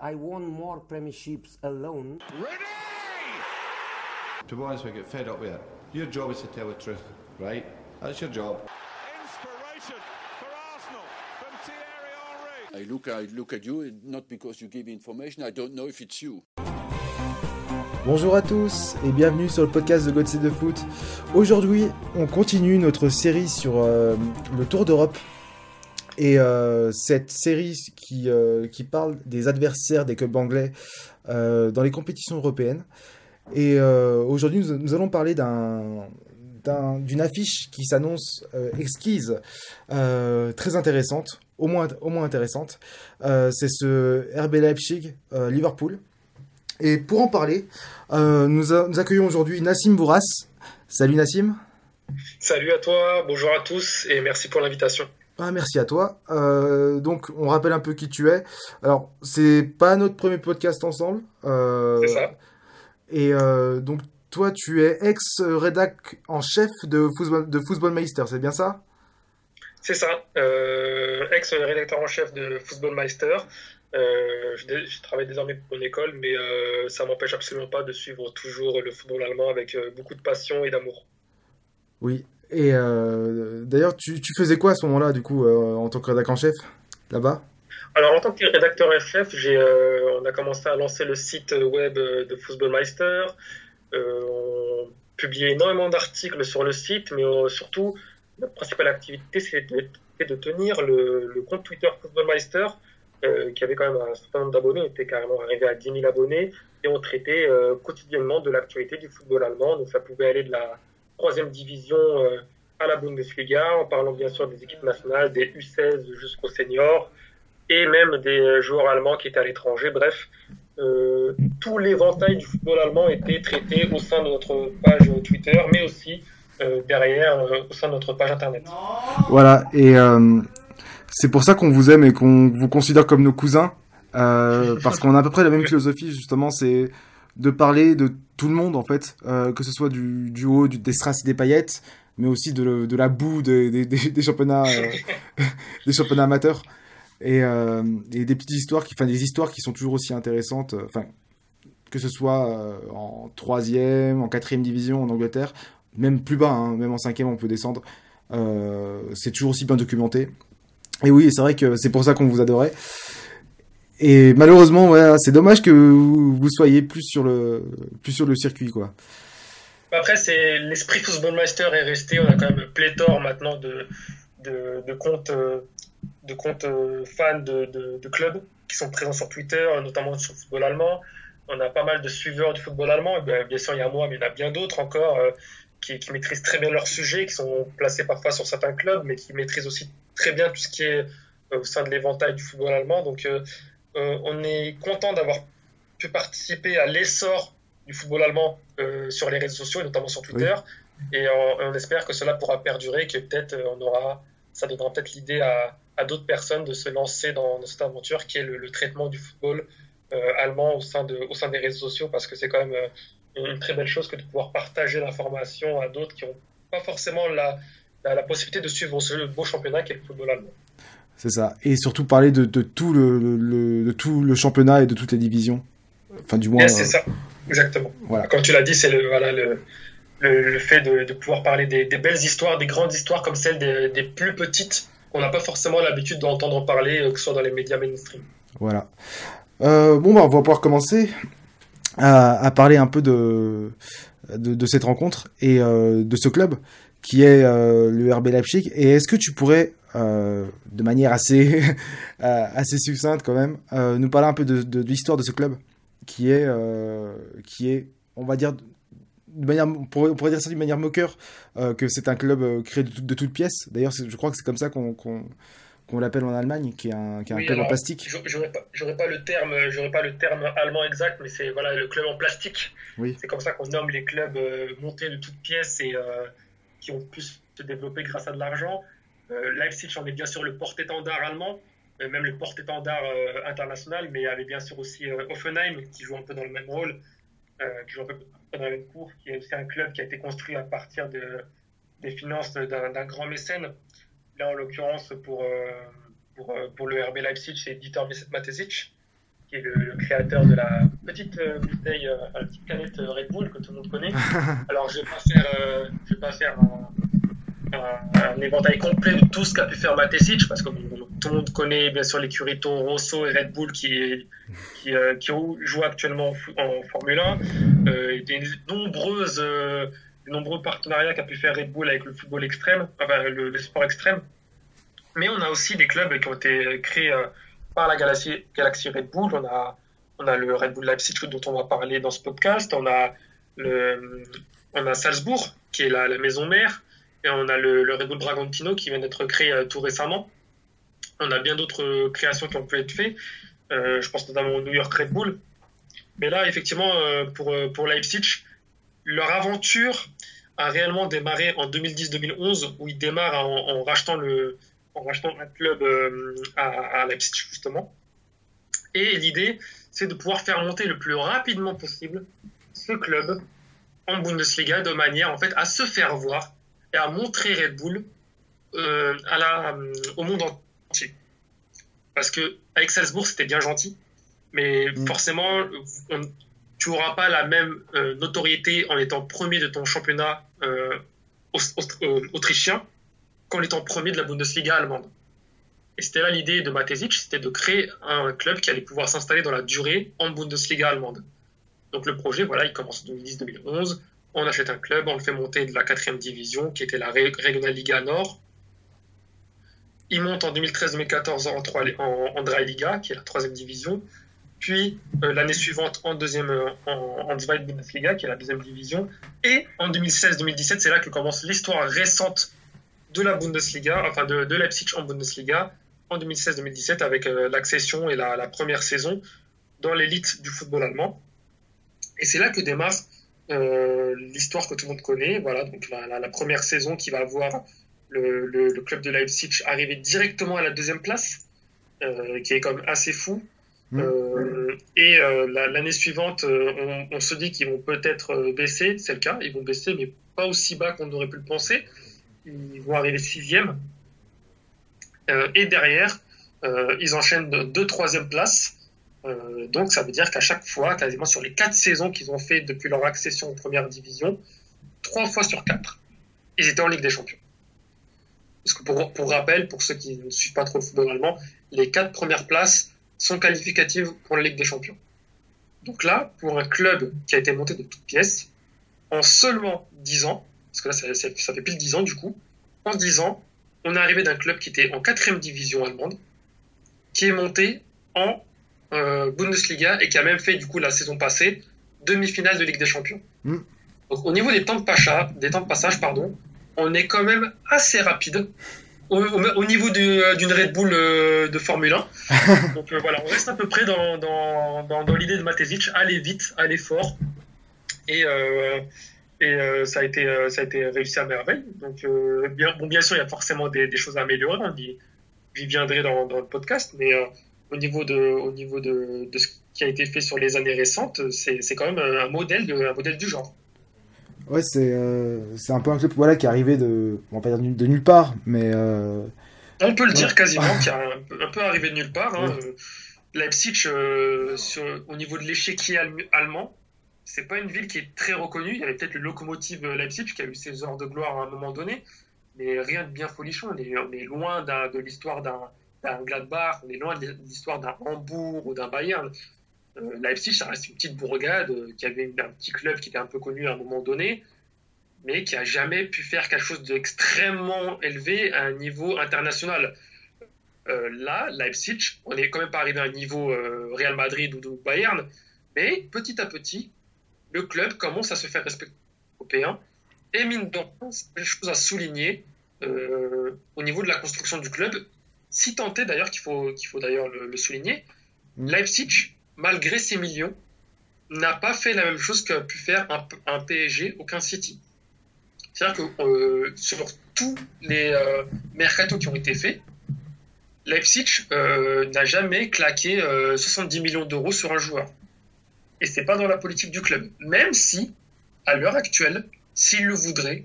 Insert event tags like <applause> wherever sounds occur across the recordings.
I won more premierships alone. Ready! To be honest, we get fed up with it. Your job is to tell the truth, right? That's your job. Inspiration for Arsenal from Thierry Henry. I look, I look at you, not because you give information, I don't know if it's you. Bonjour à tous et bienvenue sur le podcast de God de Foot. Aujourd'hui, on continue notre série sur euh, le Tour d'Europe. Et euh, cette série qui, euh, qui parle des adversaires des clubs anglais euh, dans les compétitions européennes. Et aujourd'hui, nous, allons parler d'un d'un- d'une affiche qui s'annonce exquise, très intéressante, au moins, au moins intéressante. C'est ce RB Leipzig Liverpool. Et pour en parler, nous, nous accueillons aujourd'hui Nassim Bourras. Salut Nassim. Salut à toi, bonjour à tous et merci pour l'invitation. Ah, merci à toi. Euh, donc, on rappelle un peu qui tu es. Alors, c'est pas notre premier podcast ensemble. Euh, C'est ça. Et euh, donc, toi, tu es ex-rédac en chef de Football, de Football Meister, c'est bien ça? C'est ça, ex-rédacteur en chef de Football Meister. Euh, je, travaille désormais pour une école, mais euh, ça m'empêche absolument pas de suivre toujours le football allemand avec euh, beaucoup de passion et d'amour. Oui. Et euh, d'ailleurs, tu, faisais quoi à ce moment-là, du coup, euh, en tant que rédac en chef, là-bas? Alors en tant que rédacteur en chef, euh, on a commencé à lancer le site web de Football Meister. Euh, on publiait énormément d'articles sur le site, mais surtout, notre principale activité, c'était de, tenir le, le compte Twitter Football Meister, euh, qui avait quand même un certain nombre d'abonnés, on était carrément arrivé à 10 000 abonnés, et on traitait quotidiennement de l'actualité du football allemand. Donc ça pouvait aller de la troisième division euh, à la Bundesliga, en parlant bien sûr des équipes nationales, des U16 jusqu'aux seniors, et même des euh, joueurs allemands qui étaient à l'étranger. Bref, euh, tout l'éventail du football allemand était traité au sein de notre page Twitter, mais aussi derrière au sein de notre page internet. Voilà, et c'est pour ça qu'on vous aime et qu'on vous considère comme nos cousins, parce qu'on a à peu près la même philosophie, justement, c'est de parler de tout le monde, en fait, euh, que ce soit du, haut, des strass et des paillettes, mais aussi de, la boue des, des, championnats, euh, <laughs> des championnats amateurs, et, euh, et des petites histoires, qui, enfin, des histoires qui sont toujours aussi intéressantes, que ce soit en troisième, en quatrième division en Angleterre, même plus bas, hein, même en cinquième on peut descendre. C'est toujours aussi bien documenté. Et oui, c'est vrai que c'est pour ça qu'on vous adorait. Et malheureusement, c'est dommage que vous soyez plus sur le, plus sur le circuit, quoi. Après, c'est l'esprit Football Meister est resté. On a quand même pléthore maintenant de, de, comptes, euh, de comptes euh, fans de, de, clubs qui sont présents sur Twitter, notamment sur le football allemand. On a pas mal de suiveurs du football allemand. Bien, sûr, il y a moi, mais il y en a bien d'autres encore euh, qui, maîtrisent très bien leur sujet, qui sont placés parfois sur certains clubs, mais qui maîtrisent aussi très bien tout ce qui est euh, au sein de l'éventail du football allemand. Donc, euh, euh, on est content d'avoir pu participer à l'essor du football allemand euh, sur les réseaux sociaux, et notamment sur Twitter. Et on, on espère que cela pourra perdurer, que peut-être euh, on aura, ça donnera peut-être l'idée à, à d'autres personnes de se lancer dans, dans cette aventure qui est le, le traitement du football euh, allemand au sein, de, au sein des réseaux sociaux, parce que c'est quand même euh, une très belle chose que de pouvoir partager l'information à d'autres qui n'ont pas forcément la, la, la possibilité de suivre ce beau championnat qu'est le football allemand. C'est ça. Et surtout parler de, de tout le, le- le- de tout le championnat et de toutes les divisions. Enfin, du moins. Yes, c'est euh, ça, exactement. Voilà. Comme tu l'as dit, c'est le, voilà, le, le, fait de, de pouvoir parler des, des belles histoires, des grandes histoires comme celles des, des plus petites qu'on n'a pas forcément l'habitude d'entendre parler, euh, que ce soit dans les médias mainstream. Voilà. Euh, bon, bah, on va pouvoir commencer à, à parler un peu de, de, de cette rencontre et euh, de ce club qui est euh, le RB Leipzig. Et est-ce que tu pourrais, euh, de manière assez, <laughs> euh, assez succincte quand même, euh, nous parler un peu de, de, de l'histoire de ce club qui est, euh, qui est, on va dire, de manière, on pourrait, dire ça d'une manière moqueur, que c'est un club créé de, tout- de toutes pièces. D'ailleurs, je crois que c'est comme ça qu'on l'appelle en Allemagne, qui est un, qui est un club en plastique. j'aurais- pas, le terme, j'aurais pas le terme allemand exact, mais c'est voilà le club en plastique. Oui. C'est comme ça qu'on nomme les clubs euh, montés de toutes pièces et euh, qui ont pu se développer grâce à de l'argent. Euh, Leipzig est bien sûr le porte-étendard allemand, euh, même le porte-étendard euh, international, mais il y avait bien sûr aussi Offenheim qui joue un peu dans le même rôle, qui joue un peu dans la même cour, qui est aussi un club qui a été construit à partir de, des finances d'un grand mécène. Là, en l'occurrence, pour, pour, pour le RB Leipzig, c'est Dieter Matesic, qui est le, le créateur de la petite bouteille, la petite canette Red Bull que tout le monde connaît. <laughs> Alors, je vais pas faire, je vais pas faire un, un- éventail complet de tout ce qu'a pu faire Matesic, parce que tout le monde connaît bien sûr l'écurie Toro Rosso et Red Bull qui, qui, euh, qui joue actuellement en, fo- en Formule 1. Euh, et des nombreuses, euh, nombreux partenariats qu'a pu faire Red Bull avec le football extrême, enfin le, sport extrême. Mais on a aussi des clubs qui ont été créés euh, par la Galaxy Red Bull. On a, le Red Bull Leipzig dont on va parler dans ce podcast. On a, on a Salzbourg qui est la maison mère. Et on a le, Red Bull Bragantino qui vient d'être créé euh, tout récemment. On a bien d'autres euh, créations qui ont pu être faites. Euh, je pense notamment au New York Red Bull. Mais là, effectivement, pour, pour Leipzig, leur aventure a réellement démarré en 2010-2011, où ils démarrent en, rachetant le, en rachetant un club à, à Leipzig, justement. Et l'idée, c'est de pouvoir faire monter le plus rapidement possible ce club en Bundesliga de manière, en fait, à se faire voir et à montrer Red Bull euh, à la, euh, au monde entier. Parce que avec Salzbourg, c'était bien gentil, mais Mm. forcément, on, tu n'auras pas la même euh, notoriété en étant premier de ton championnat euh, aust- autrichien qu'en étant premier de la Bundesliga allemande. Et c'était là l'idée de Matesic, c'était de créer un club qui allait pouvoir s'installer dans la durée en Bundesliga allemande. Donc le projet, voilà, il commence en 2010-2011. On achète un club, on le fait monter de la quatrième division, qui était la Regional Liga Nord. Il monte en 2013-2014 en, en, en Drei Liga, qui est la troisième division. Puis euh, l'année suivante en deuxième euh, en Zweite Bundesliga, qui est la deuxième division. Et en 2016-2017, c'est là que commence l'histoire récente de la Bundesliga, enfin de, de Leipzig en Bundesliga, en 2016-2017, avec euh, l'accession et la, la première saison dans l'élite du football allemand. Et c'est là que démarre euh, l'histoire que tout le monde connaît. Voilà, donc la, la- la première saison qui va voir le, le- le club de Leipzig arriver directement à la deuxième place, euh, qui est quand même assez fou. Mm. Euh, et la- l'année suivante, on, on se dit qu'ils vont peut-être baisser, c'est le cas, ils vont baisser, mais pas aussi bas qu'on aurait pu le penser. Ils vont arriver sixième. Et derrière, ils enchaînent de deux troisième places. Euh, donc ça veut dire qu'à chaque fois, quasiment sur les quatre saisons qu'ils ont fait depuis leur accession en première division, trois fois sur quatre, ils étaient en Ligue des Champions. Parce que pour, pour rappel, pour ceux qui ne suivent pas trop le football allemand, les quatre premières places sont qualificatives pour la Ligue des Champions. Donc là, pour un club qui a été monté de toutes pièces, en seulement 10 ans, parce que là ça, ça- ça fait pile 10 ans du coup, en 10 ans, on est arrivé d'un club qui était en quatrième division allemande, qui est monté en euh, Bundesliga et qui a même fait du coup la saison passée demi-finale de Ligue des Champions. Mm. Donc au niveau des temps de passage, des temps de passage pardon, on est quand même assez rapide au, au- au niveau euh, d'une Red Bull euh, de Formule 1. <laughs> Donc euh, voilà, on reste à peu près dans, dans, dans, dans l'idée de Matesic, aller vite, aller fort. Et, euh, et ça, a été, ça a été réussi à merveille. Donc bien, bon, bien sûr, il y a forcément des, des choses à améliorer. On y, j'y viendrai dans, le podcast, mais au niveau de, au niveau de, de ce qui a été fait sur les années récentes, c'est, c'est quand même un modèle, de, un modèle du genre. Ouais, c'est euh, c'est un peu un club voilà, qui est arrivé de, on va pas dire de, nulle part, mais euh, On peut le dire quasiment, qui a un, peu- un peu arrivé de nulle part. Hein. Ouais. Euh, Leipzig, euh, sur- au niveau de l'échiquier allemand, c'est pas une ville qui est très reconnue. Il y avait peut-être le locomotive Leipzig qui a eu ses heures de gloire à un moment donné, mais rien de bien folichon. On est, on est loin d'un- de l'histoire d'un d'un on est loin de l'histoire d'un Hambourg ou d'un Bayern. Euh, Leipzig, ça reste une petite bourgade euh, qui avait un petit club qui était un peu connu à un moment donné, mais qui a jamais pu faire quelque chose d'extrêmement élevé à un niveau international. Euh, là, Leipzig, on n'est quand même pas arrivé à un niveau Real Madrid ou de Bayern, mais petit à petit, le club commence à se faire respecter européen. Et mine de c'est une chose à souligner au niveau de la construction du club, si tant est d'ailleurs qu'il faut, qu'il faut d'ailleurs le, souligner. Leipzig, malgré ses millions, n'a pas fait la même chose qu'a pu faire un, PSG ou qu'un City. C'est-à-dire que euh, sur tous les euh, mercatos qui ont été faits, Leipzig euh, n'a jamais claqué euh, 70 millions d'euros sur un joueur. Et c'est pas dans la politique du club. Même si, à l'heure actuelle, s'ils le voudraient,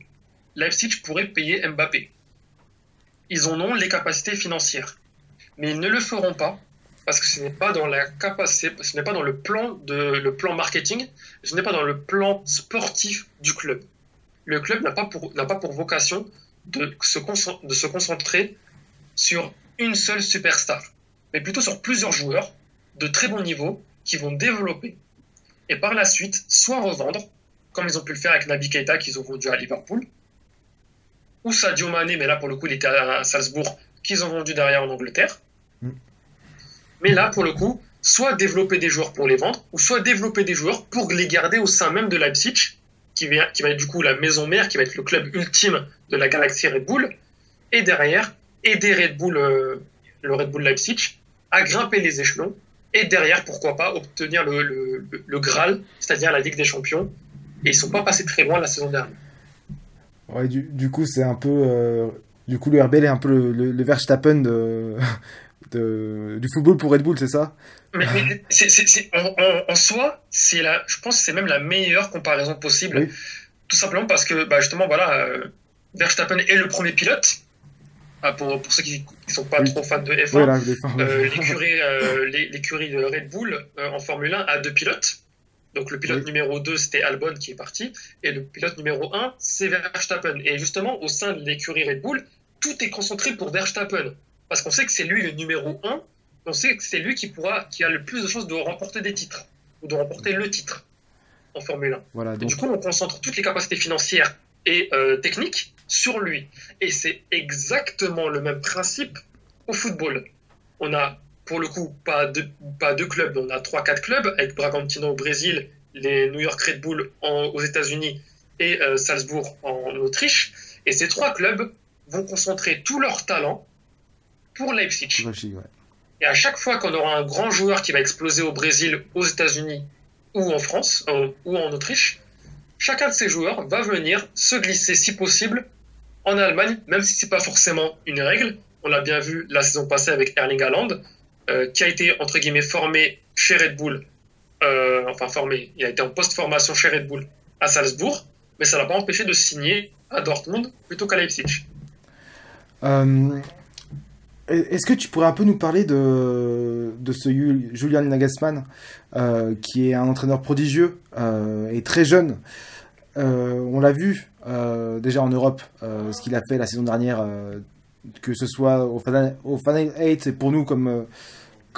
Leipzig pourrait payer Mbappé. Ils en ont les capacités financières. Mais ils ne le feront pas parce que ce n'est pas dans la capacité, ce n'est pas dans le plan de le plan marketing, ce n'est pas dans le plan sportif du club. Le club n'a pas pour n'a pas pour vocation de se, de se concentrer sur une seule superstar, mais plutôt sur plusieurs joueurs de très bon niveau qui vont développer et par la suite soit revendre, comme ils ont pu le faire avec Naby Keita qu'ils ont vendu à Liverpool, ou Sadio Mané, mais là pour le coup il était à Salzbourg, qu'ils ont vendu derrière en Angleterre. Mm. Mais là pour le coup, soit développer des joueurs pour les vendre, ou soit développer des joueurs pour les garder au sein même de Leipzig, qui va, qui va être du coup la maison mère, qui va être le club ultime de la galaxie Red Bull, et derrière aider Red Bull, euh, le Red Bull Leipzig à grimper les échelons et derrière, pourquoi pas, obtenir le, le, Graal, c'est-à-dire la Ligue des Champions. Et ils sont pas passés très loin la saison dernière. Ouais, du, du coup, c'est un peu. Euh, du coup, le RBL est un peu le, le, Verstappen de, <laughs> de, du football pour Red Bull, c'est ça? Mais, en, soi, c'est la, je pense que c'est même la meilleure comparaison possible. Tout simplement parce que, bah, justement, voilà, euh, Verstappen est le premier pilote ah, pour, pour, ceux qui ne sont pas trop fans de F1, euh, euh, l'écurie de Red Bull euh, en Formule 1 a deux pilotes. Donc le pilote numéro 2, c'était Albon qui est parti, et le pilote numéro 1, c'est Verstappen. Et justement, au sein de l'écurie Red Bull, tout est concentré pour Verstappen. Parce qu'on sait que c'est lui le numéro 1, on sait que c'est lui qui, pourra, qui a le plus de chances de remporter des titres, ou de remporter le titre en Formule 1. Voilà, du coup, on concentre toutes les capacités financières et techniques sur lui. Et c'est exactement le même principe au football. On a, pour le coup, pas deux, pas deux clubs, on a trois, quatre clubs, avec Bragantino au Brésil, les New York Red Bull aux États-Unis et euh, Salzbourg en Autriche. Et ces trois clubs vont concentrer tout leur talent pour Leipzig. Et à chaque fois qu'on aura un grand joueur qui va exploser au Brésil, aux États-Unis ou en France, euh, ou en Autriche, chacun de ces joueurs va venir se glisser, si possible, en Allemagne, même si c'est pas forcément une règle. On l'a bien vu la saison passée avec Erling Haaland, euh, qui a été entre guillemets formé chez Red Bull, euh, enfin formé, il a été en post-formation chez Red Bull à Salzbourg, mais ça l'a pas empêché de signer à Dortmund plutôt qu'à Leipzig. Euh, est-ce que tu pourrais un peu nous parler de, de ce Julian Nagelsmann, qui est un entraîneur prodigieux et très jeune On l'a vu déjà en Europe, ce qu'il a fait la saison dernière, que ce soit au Final, au 8 et pour nous comme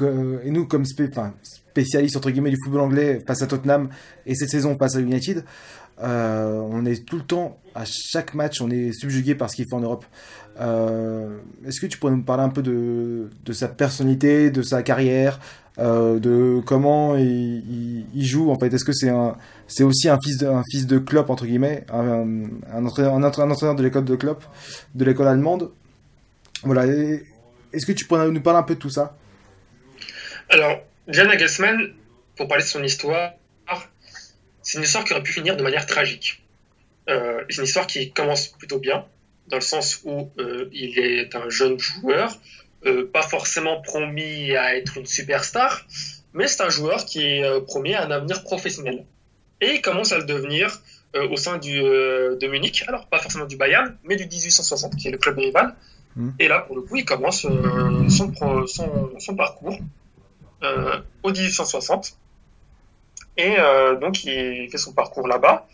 et nous comme spécialistes entre guillemets du football anglais face à Tottenham et cette saison face à United, on est tout le temps à chaque match, on est subjugué par ce qu'il fait en Europe. Est-ce que tu pourrais nous parler un peu de, sa personnalité, de sa carrière, euh, de comment il, joue en fait? Est-ce que c'est aussi un fils de, Klopp entre guillemets, un, un, entraîneur, un entraîneur de l'école de Klopp, de l'école allemande? Voilà. Est-ce que tu pourrais nous parler un peu de tout ça? Alors, Jan Nagelsmann, pour parler de son histoire, c'est une histoire qui aurait pu finir de manière tragique. Euh, c'est une histoire qui commence plutôt bien, dans le sens où euh, il est un jeune joueur euh, pas forcément promis à être une superstar, mais c'est un joueur qui est euh, promis à un avenir professionnel. Et il commence à le devenir euh, au sein du, de Munich, alors pas forcément du Bayern, mais du 1860, qui est le club rival. Hmm. Et là, pour le coup, il commence son, son, son, parcours au 1860. Et donc, il fait son parcours là-bas.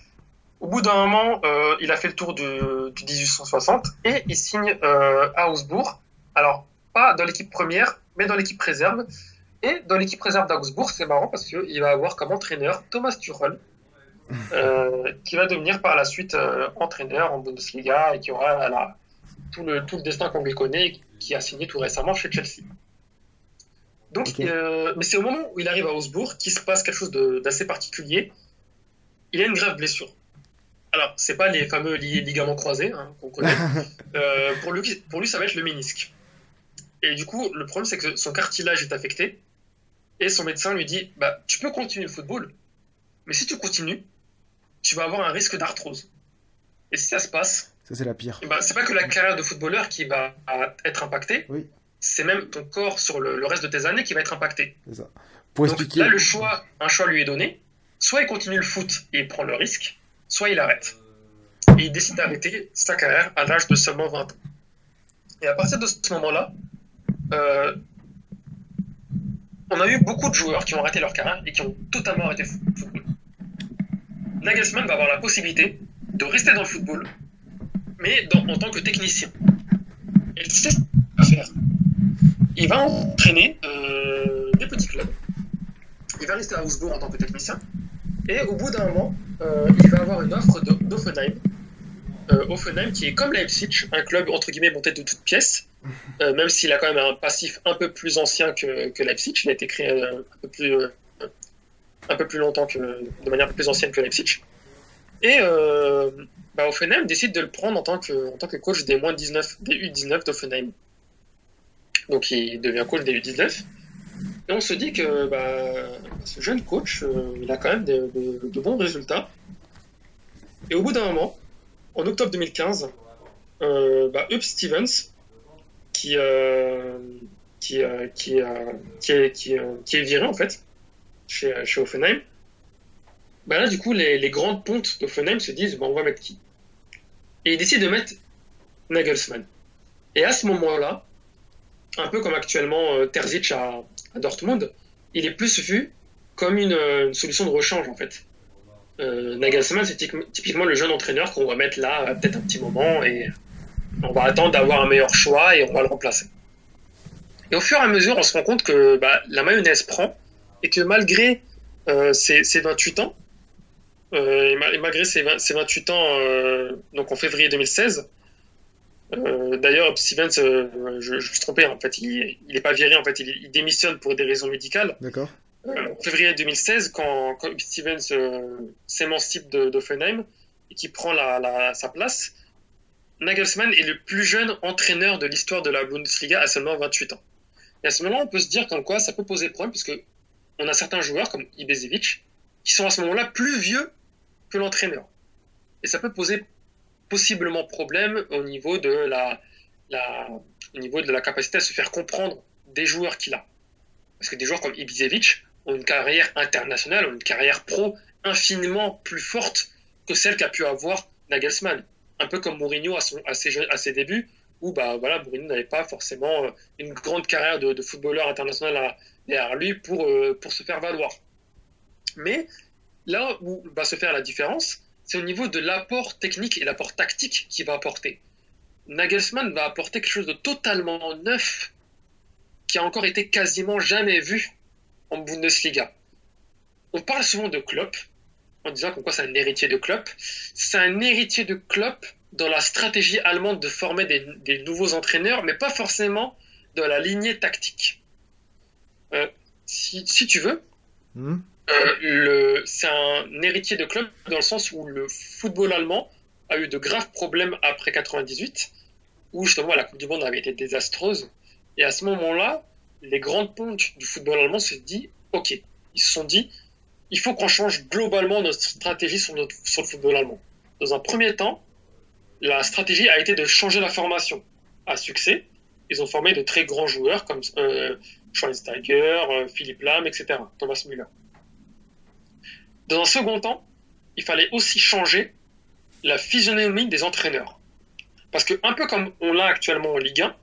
Au bout d'un moment, il a fait le tour du, du 1860 et il signe à Augsbourg. Alors, pas dans l'équipe première, mais dans l'équipe réserve. Et dans l'équipe réserve d'Augsbourg, c'est marrant parce qu'il va avoir comme entraîneur Thomas Tuchel, <laughs> euh, qui va devenir par la suite euh, entraîneur en Bundesliga et qui aura tout, le, tout le destin qu'on lui connaît, qui a signé tout récemment chez Chelsea. Donc, euh, mais c'est au moment où il arrive à Augsbourg qu'il se passe quelque chose d'assez particulier. Il a une grave blessure. Alors, c'est pas les fameux ligaments croisés hein, qu'on connaît. <laughs> pour, lui, pour lui, ça va être le ménisque. Et du coup, le problème, c'est que son cartilage est affecté. Et son médecin lui dit bah, Tu peux continuer le football, mais si tu continues, tu vas avoir un risque d'arthrose. Et si ça se passe. Ça, c'est la pire. Bah, c'est pas que la carrière de footballeur qui va être impactée. Oui. C'est même ton corps sur le, reste de tes années qui va être impacté. Ça. Pour expliquer... là, le choix, un choix lui est donné. Soit il continue le foot et il prend le risque, soit il arrête. Et il décide d'arrêter sa carrière à l'âge de seulement 20 ans. Et à partir de ce moment-là, euh, on a eu beaucoup de joueurs qui ont arrêté leur carrière et qui ont totalement arrêté le football. Nagelsmann va avoir la possibilité de rester dans le football, mais dans- en tant que technicien. Et c'est ce qu'il va faire. Il va entraîner euh, des petits clubs. Il va rester à Augsbourg en tant que technicien. Et au bout d'un moment, euh, il va avoir une offre d'Offenheim. Euh, Offenheim qui est comme Leipzig, un club entre guillemets monté de toutes pièces, même s'il a quand même un passif un peu plus ancien que, que Leipzig. Il a été créé un peu plus, un peu plus longtemps que, de manière un peu plus ancienne que Leipzig. Et bah, Offenheim décide de le prendre en tant que, en tant que coach des moins 19, des U19 d'Offenheim. Donc il devient coach des U19. Et on se dit que bah, ce jeune coach, euh, il a quand même de, bons résultats. Et au bout d'un moment, en octobre 2015, euh, bah, Up Stevens, qui, euh, qui, euh, qui, euh, qui, est, qui est viré en fait chez, chez Offenheim, bah là du coup les, les grandes pontes d'Offenheim se disent bah, on va mettre qui? Et ils décident de mettre Nagelsmann. Et à ce moment-là, un peu comme actuellement euh, Terzic à, Dortmund, il est plus vu comme une, euh, une solution de rechange en fait. Euh, Nagelsmann, c'est typiquement- le jeune entraîneur qu'on va mettre là euh, peut-être un petit moment et on va attendre d'avoir un meilleur choix et on va le remplacer. Et au fur et à mesure, on se rend compte que bah, la mayonnaise prend et que malgré ses, ses 28 ans, malgré ses, 20 ses 28 ans, donc en février 2016, euh, d'ailleurs, Stevens, euh, je, je me suis trompé, en fait, il n'est pas viré, en fait, il, il démissionne pour des raisons médicales. D'accord. Euh, en février 2016, quand, quand Stevens s'émancipe de- d'Offenheim et qui prend la, la- sa place, Nagelsmann est le plus jeune entraîneur de l'histoire de la Bundesliga à seulement 28 ans. Et à ce moment-là, on peut se dire comme quoi ça peut poser problème, puisque on a certains joueurs comme Ibezevic qui sont à ce moment-là plus vieux que l'entraîneur. Et ça peut poser possiblement problème au niveau de la, au niveau de la capacité à se faire comprendre des joueurs qu'il a. Parce que des joueurs comme Ibisevic ont une carrière internationale, ont une carrière pro infiniment plus forte que celle qu'a pu avoir Nagelsmann. Un peu comme Mourinho à, ses, débuts, où bah, voilà, Mourinho n'avait pas forcément euh, une grande carrière de, footballeur international derrière lui pour, euh, pour se faire valoir. Mais là où va se faire la différence, c'est au niveau de l'apport technique et l'apport tactique qu'il va apporter. Nagelsmann va apporter quelque chose de totalement neuf qui a encore été quasiment jamais vu en Bundesliga. On parle souvent de Klopp, en disant comme quoi c'est un héritier de Klopp. C'est un héritier de Klopp dans la stratégie allemande de former des, nouveaux entraîneurs, mais pas forcément dans la lignée tactique. Euh, si, si tu veux, Hmm. C'est un héritier de Klopp dans le sens où le football allemand a eu de graves problèmes après 98, où justement la Coupe du Monde avait été désastreuse. Et à ce moment-là, les grandes pontes du football allemand se dit, ok, ils se sont dit, il faut qu'on change globalement notre stratégie sur, notre- sur le football allemand. Dans un premier temps, la stratégie a été de changer la formation. À succès, ils ont formé de très grands joueurs comme euh, Schweinsteiger, euh, Philippe Lahm, etc., Thomas Müller. Dans un second temps, il fallait aussi changer la physionomie des entraîneurs. Parce que, un peu comme on l'a actuellement en Ligue 1,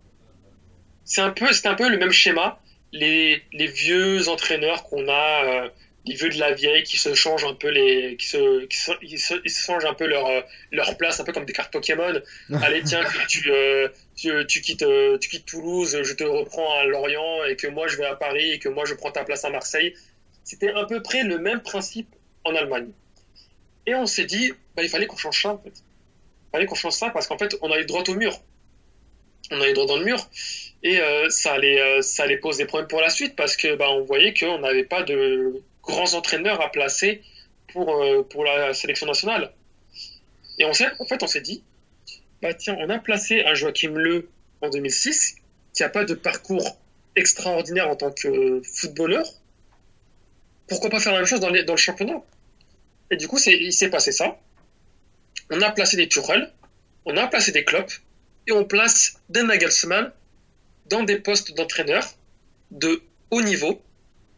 c'est un peu, c'est un peu le même schéma. Les, les vieux entraîneurs qu'on a, euh, les vieux de la vieille qui se changent un peu les, qui se, qui se, ils se, ils se changent un peu leur, euh, leur place, un peu comme des cartes Pokémon. <laughs> Allez, tiens, tu, euh, tu, tu quittes, euh, tu quittes Toulouse, je te reprends à Lorient et que moi je vais à Paris et que moi je prends ta place à Marseille. C'était à peu près le même principe en Allemagne. Et on s'est dit, bah, il fallait qu'on change ça en fait. Il fallait qu'on change ça parce qu'en fait, on allait droit au mur. On allait droit dans le mur et euh, ça allait, euh, ça allait poser des problèmes pour la suite parce que bah, voyait qu'on n'avait pas de grands entraîneurs à placer pour, euh, pour la sélection nationale. Et on en fait, on s'est dit, bah tiens, on a placé un Joachim Le en 2006 qui n'a pas de parcours extraordinaire en tant que footballeur. Pourquoi pas faire la même chose dans, le championnat Et du coup, il s'est passé ça. On a placé des Tuchel, on a placé des Klopp, et on place des Nagelsmann dans des postes d'entraîneur de haut niveau.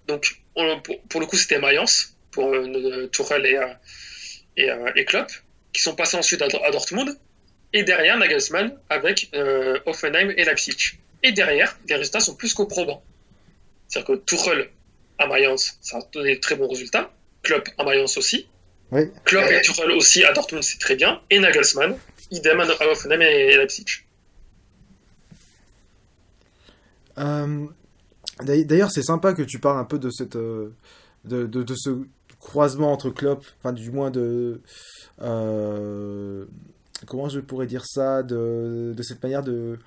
Donc, on- pour, le coup, c'était Mayence pour euh, Tuchel et, euh, et, euh, Klopp, qui sont passés ensuite à, Dortmund. Et derrière, Nagelsmann avec euh, Offenheim et Leipzig. Et derrière, les résultats sont plus qu'au probant. C'est-à-dire que Tuchel à Mayence, ça a donné de très bons résultats. Klopp à Mayence aussi. Oui. Klopp et Tuchel aussi à Dortmund, c'est très bien. Et Nagelsmann, idem à Hoffenheim et Leipzig. Euh, d'ailleurs- c'est sympa que tu parles un peu de cette euh, de, de, de ce croisement entre Klopp, enfin du moins de euh, comment je pourrais dire ça, de, de cette manière de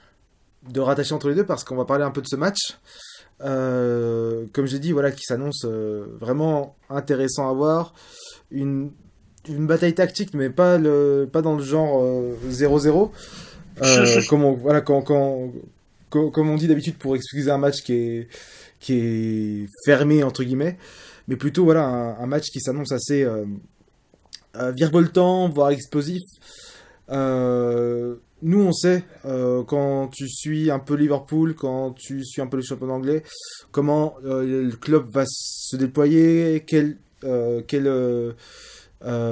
de rattacher entre les deux, parce qu'on va parler un peu de ce match. Euh, comme j'ai dit, voilà, qui s'annonce euh, vraiment intéressant à voir. Une, une bataille tactique, mais pas, le, pas dans le genre euh, 0-0. Euh, comme, on, voilà, quand, quand, co- comme on dit d'habitude pour excuser un match qui est, qui est fermé, entre guillemets. Mais plutôt, voilà, un, un match qui s'annonce assez euh, virevoltant, voire explosif. Euh, nous, on sait, euh, quand tu suis un peu Liverpool, quand tu suis un peu le championnat anglais, comment euh, le club va se déployer, quel, euh, quel,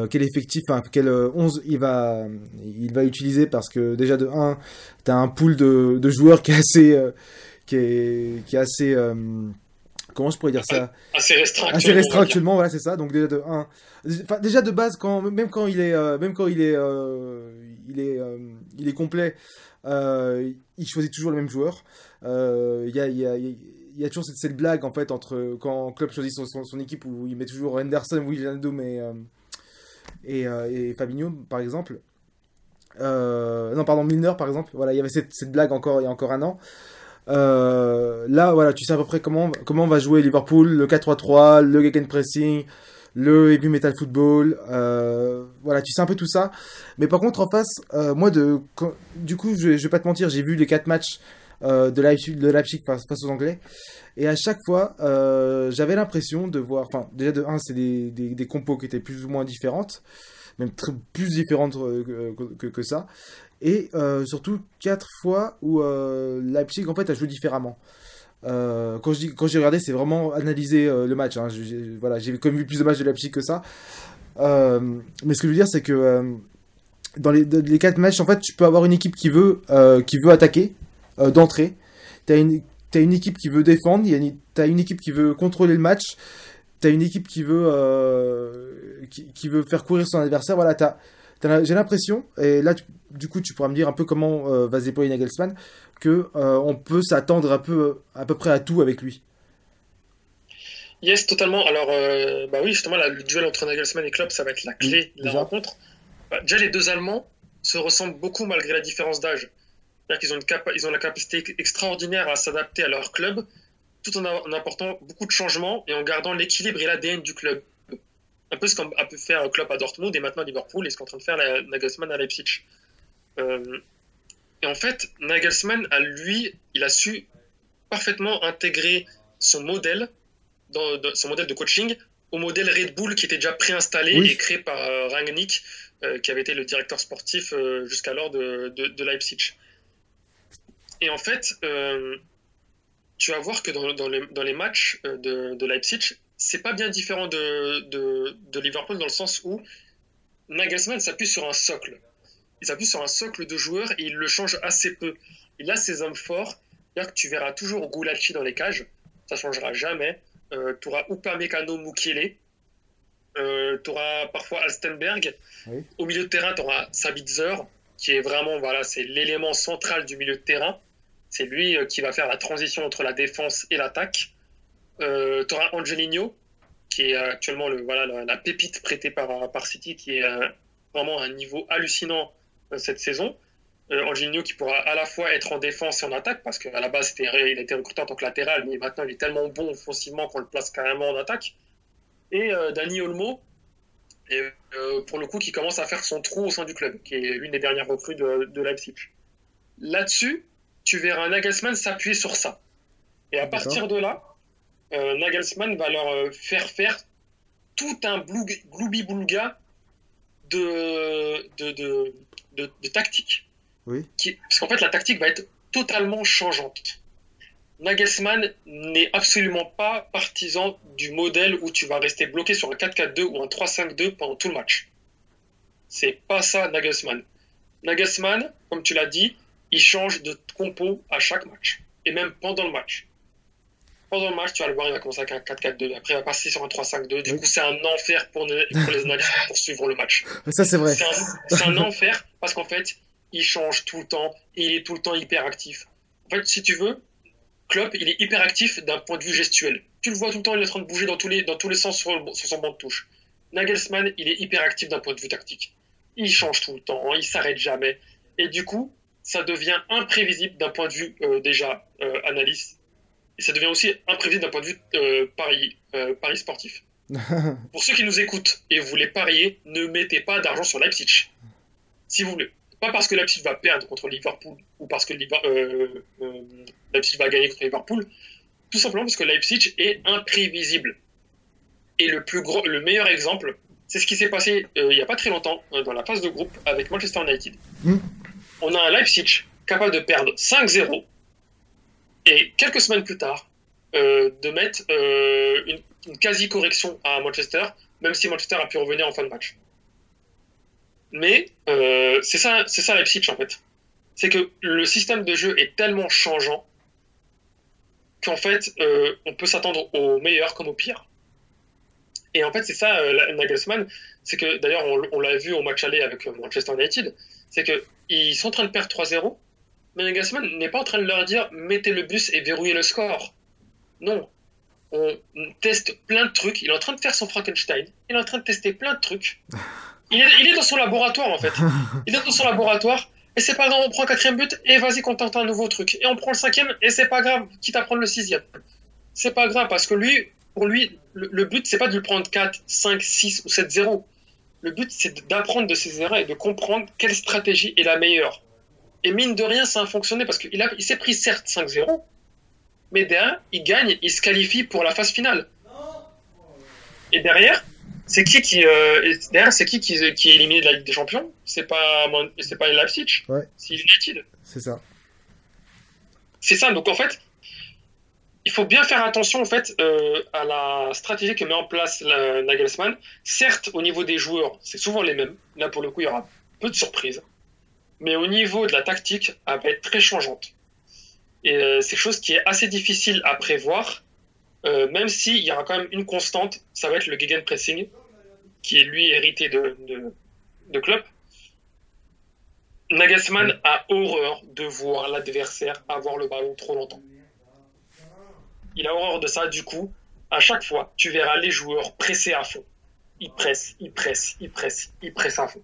quel effectif, quel euh, 11 il va, il va utiliser, parce que déjà de 1, tu as un pool de, de joueurs qui est assez... qui est, qui est assez... comment je pourrais dire ça Assez restreint. assez actuellement, restreint actuellement voilà c'est ça. Donc déjà de 1 enfin, déjà de base quand même quand il est euh, même quand il est euh, il est euh, il est complet il choisit toujours le même joueur. Il y a il y a il y a toujours cette, cette blague en fait entre quand Klopp choisit son, son, son équipe où il met toujours Henderson, Wijnaldum et euh, et, euh, et Fabinho par exemple. Euh, non pardon Milner par exemple. Voilà il y avait cette, cette blague encore il y a encore un an euh, là, voilà, tu sais à peu près comment, comment va jouer Liverpool, le 4-3-3, le gegenpressing, le heavy metal football, euh, voilà, tu sais un peu tout ça. Mais par contre, en face, euh, moi, du coup, je, je vais pas te mentir, j'ai vu les quatre matchs de Leipzig, de Leipzig face, face aux Anglais, et à chaque fois, j'avais l'impression de voir, enfin, déjà de 1, c'est des, des compos qui étaient plus ou moins différentes, même plus différentes euh, que, que, ça. Et euh, surtout quatre fois où euh, Leipzig en fait a joué différemment. Euh, quand dis quand j'ai regardé, c'est vraiment analyser euh, le match. hein. J'ai- j'ai- voilà, j'ai vu plus de matchs de Leipzig que ça. Euh, mais ce que je veux dire, c'est que euh, dans les, dans les quatre matchs, en fait, tu peux avoir une équipe qui veut euh, qui veut attaquer euh, d'entrée. T'as une t'as une équipe qui veut défendre. T'as une équipe qui veut contrôler le match. T'as une équipe qui veut euh, qui, qui veut faire courir son adversaire. Voilà, t'as T'as- J'ai l'impression, et là, tu- du coup, tu pourras me dire un peu comment euh, va se déployer Nagelsmann, que euh, on peut s'attendre un peu, à peu près à tout avec lui. Yes, totalement. Alors, bah oui, justement, là, le duel entre Nagelsmann et Klopp, ça va être la clé de la déjà. rencontre. Bah, déjà, les deux Allemands se ressemblent beaucoup malgré la différence d'âge. C'est-à-dire qu'ils ont, une capa- ils ont la capacité extraordinaire à s'adapter à leur club, tout en, apportant beaucoup de changements et en gardant l'équilibre et l'ADN du club. Un peu ce qu'a pu faire Klopp à Dortmund et maintenant à Liverpool et ce qu'est en train de faire la- Nagelsmann à Leipzig. Euh, et en fait, Nagelsmann, à lui, il a su parfaitement intégrer son modèle dans, dans son modèle de coaching au modèle Red Bull qui était déjà préinstallé Oui. et créé par euh, Rangnick, euh, qui avait été le directeur sportif euh, jusqu'alors de, de, de Leipzig. Et en fait, tu vas voir que dans, dans, les, dans les matchs euh, de, de Leipzig, c'est pas bien différent de, de, de Liverpool dans le sens où Nagelsmann s'appuie sur un socle. Il s'appuie sur un socle de joueurs et il le change assez peu. Il a ses hommes forts. C'est-à-dire que tu verras toujours Gulacsi dans les cages. Ça changera jamais. Euh, tu auras Upamecano Mukiele. Euh, tu auras parfois Alstenberg. Oui. Au milieu de terrain, tu auras Sabitzer, qui est vraiment, voilà, c'est l'élément central du milieu de terrain. C'est lui euh, qui va faire la transition entre la défense et l'attaque. Euh, tu auras Angelino, qui est actuellement le, voilà, la, pépite prêtée par, par City, qui est euh, vraiment à un niveau hallucinant euh, cette saison. Euh, Angelino qui pourra à la fois être en défense et en attaque, parce qu'à la base, il a été recruté en tant que latéral, mais maintenant il est tellement bon offensivement qu'on le place carrément en attaque. Et euh, Dani Olmo, euh, pour le coup, qui commence à faire son trou au sein du club, qui est l'une des dernières recrues de, de Leipzig. Là-dessus, tu verras Nagelsmann s'appuyer sur ça. Et à partir de là, euh, Nagelsmann va leur euh, faire faire tout un gloubi-boulga de, de, de, de, de tactique. Oui. Qui- parce qu'en fait, la tactique va être totalement changeante. Nagelsmann n'est absolument pas partisan du modèle où tu vas rester bloqué sur un 4-4-2 ou un 3-5-2 pendant tout le match. C'est pas ça Nagelsmann. Nagelsmann, comme tu l'as dit, il change de compo à chaque match et même pendant le match. pendant le match, tu vas le voir, il va commencer avec un 4-4-2. Après, il va passer sur un 3-5-2. Du Oui. coup, c'est un enfer pour, ne- pour les analystes pour suivre le match. <laughs> Ça, c'est vrai. C'est un, enfer parce qu'en fait, il change tout le temps et il est tout le temps hyper actif. En fait, si tu veux, Klopp, il est hyper actif d'un point de vue gestuel. Tu le vois tout le temps, il est en train de bouger dans tous les, dans tous les sens sur, le- sur son banc de touche. Nagelsmann, il est hyper actif d'un point de vue tactique. Il change tout le temps, il s'arrête jamais. Et du coup, ça devient imprévisible d'un point de vue euh, déjà euh, analyse. Et ça devient aussi imprévisible d'un point de vue euh, pari, euh, pari sportif. <laughs> Pour ceux qui nous écoutent et vous voulez parier, ne mettez pas d'argent sur Leipzig. Si vous voulez. Pas parce que Leipzig va perdre contre Liverpool ou parce que Leipzig va gagner contre Liverpool. Tout simplement parce que Leipzig est imprévisible. Et le, plus gros, le meilleur exemple, c'est ce qui s'est passé il n'y a pas très longtemps dans la phase de groupe avec Manchester United. Mm. On a un Leipzig capable de perdre 5-0 et quelques semaines plus tard euh, de mettre euh, une, quasi-correction à Manchester, même si Manchester a pu revenir en fin de match. Mais euh, c'est ça, ça Leipzig en fait. C'est que le système de jeu est tellement changeant qu'en fait, on peut s'attendre au meilleur comme au pire. Et en fait, c'est ça, Nagelsmann, c'est que d'ailleurs, on, on l'a vu au match aller avec Manchester United, c'est que ils sont en train de perdre 3-0, mais Nagelsmann n'est pas en train de leur dire mettez le bus et verrouillez le score. Non. On teste plein de trucs. Il est en train de faire son Frankenstein. Il est en train de tester plein de trucs. Il est, dans son laboratoire, en fait. Il est dans son laboratoire. Et c'est pas grave, on prend un quatrième but et vas-y qu'on tente un nouveau truc. Et on prend le cinquième et c'est pas grave, quitte à prendre le sixième. C'est pas grave parce que lui, pour lui, le, le but c'est pas de lui prendre 4, 5, 6 ou 7-0. Le but c'est d'apprendre de ses erreurs et de comprendre quelle stratégie est la meilleure. Et mine de rien, ça a fonctionné parce qu'il il s'est pris certes 5-0, mais derrière, il gagne, il se qualifie pour la phase finale. Et derrière, c'est qui qui, euh, derrière, c'est qui qui, qui est éliminé de la Ligue des Champions? C'est pas, c'est pas Leipzig, Ouais. c'est United. C'est ça. C'est ça. Donc en fait, il faut bien faire attention en fait euh, à la stratégie que met en place la- Nagelsmann. Certes, au niveau des joueurs, c'est souvent les mêmes. Là, pour le coup, il y aura peu de surprises. Mais au niveau de la tactique, elle va être très changeante. Et euh, c'est quelque chose qui est assez difficile à prévoir, euh, même s'il y aura quand même une constante, ça va être le gegenpressing, qui est lui hérité de, de, de Klopp. Nagelsmann a horreur de voir l'adversaire avoir le ballon trop longtemps. Il a horreur de ça, du coup, à chaque fois, tu verras les joueurs presser à fond. Ils pressent, ils pressent, ils pressent, ils pressent à fond.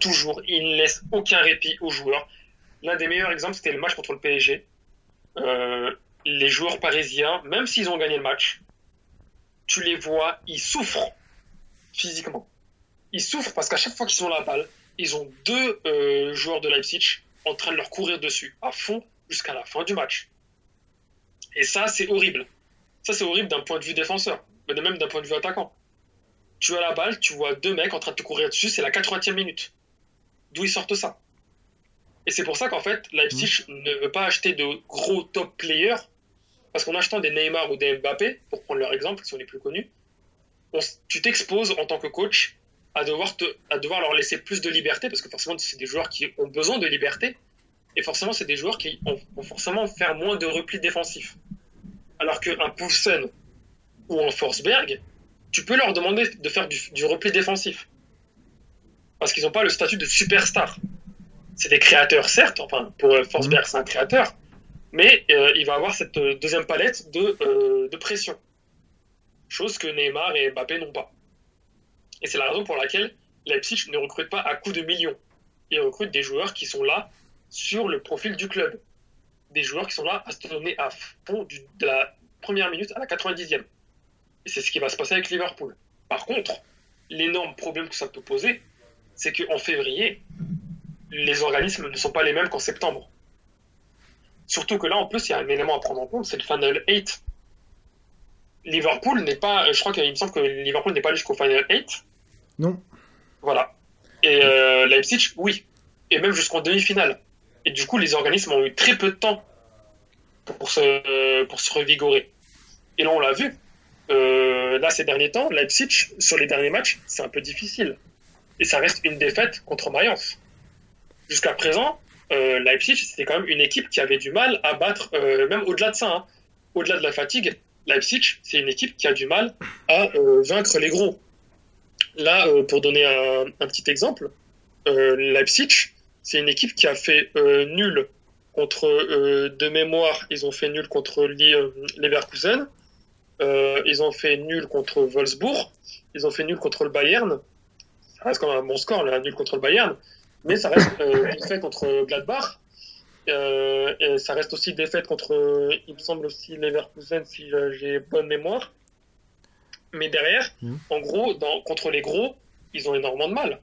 Toujours, ils ne laissent aucun répit aux joueurs. L'un des meilleurs exemples, c'était le match contre le PSG. Euh, les joueurs parisiens, même s'ils ont gagné le match, tu les vois, ils souffrent physiquement. Ils souffrent parce qu'à chaque fois qu'ils ont la balle, ils ont deux euh, joueurs de Leipzig en train de leur courir dessus à fond jusqu'à la fin du match. Et ça, c'est horrible. Ça, c'est horrible d'un point de vue défenseur, mais même d'un point de vue attaquant. Tu as la balle, tu vois deux mecs en train de te courir dessus, c'est la 80e minute. D'où ils sortent ça Et c'est pour ça qu'en fait, Leipzig ne veut pas acheter de gros top players, parce qu'en achetant des Neymar ou des Mbappé, pour prendre leur exemple, qui sont les plus connus, on tu t'exposes en tant que coach à devoir, te, à devoir leur laisser plus de liberté, parce que forcément, c'est des joueurs qui ont besoin de liberté, et forcément, c'est des joueurs qui ont- vont forcément faire moins de replis défensifs. Alors qu'un Poulsen ou un Forsberg, tu peux leur demander de faire du, du repli défensif. Parce qu'ils n'ont pas le statut de superstar. C'est des créateurs, certes, enfin, pour Forsberg, c'est un créateur, mais euh, il va avoir cette euh, deuxième palette de, euh, de pression. Chose que Neymar et Mbappé n'ont pas. Et c'est la raison pour laquelle Leipzig ne recrute pas à coups de millions. Il recrute des joueurs qui sont là sur le profil du club. Des joueurs qui sont là à se donner à fond du- de la première minute à la 90e. Et c'est ce qui va se passer avec Liverpool. Par contre, l'énorme problème que ça peut poser, c'est qu'en février, les organismes ne sont pas les mêmes qu'en septembre. Surtout que là, en plus, il y a un élément à prendre en compte, c'est le Final 8. Liverpool n'est pas, je crois qu'il me semble que Liverpool n'est pas allé jusqu'au Final 8. Non. Voilà. Et euh, Leipzig, oui. Et même jusqu'en demi-finale. Et du coup, les organismes ont eu très peu de temps pour se, revigorer. Et là, on l'a vu. Euh, là, ces derniers temps, Leipzig, sur les derniers matchs, c'est un peu difficile. Et ça reste une défaite contre Mayence. Jusqu'à présent, euh, Leipzig, c'était quand même une équipe qui avait du mal à battre, euh, même au-delà de ça, hein. au-delà de la fatigue, Leipzig, c'est une équipe qui a du mal à vaincre les gros. Là, pour donner un, petit exemple, Leipzig, c'est une équipe qui a fait euh, nul contre, euh, de mémoire, ils ont fait nul contre euh, Leverkusen, ils ont fait nul contre Wolfsburg, ils ont fait nul contre le Bayern. Ça reste quand même un bon score, là, nul contre le Bayern, mais ça reste défaite contre Gladbach. Euh, et ça reste aussi défaite contre, il me semble aussi Leverkusen si j'ai bonne mémoire. Mais derrière, Mhm. en gros, dans, contre les gros, ils ont énormément de mal.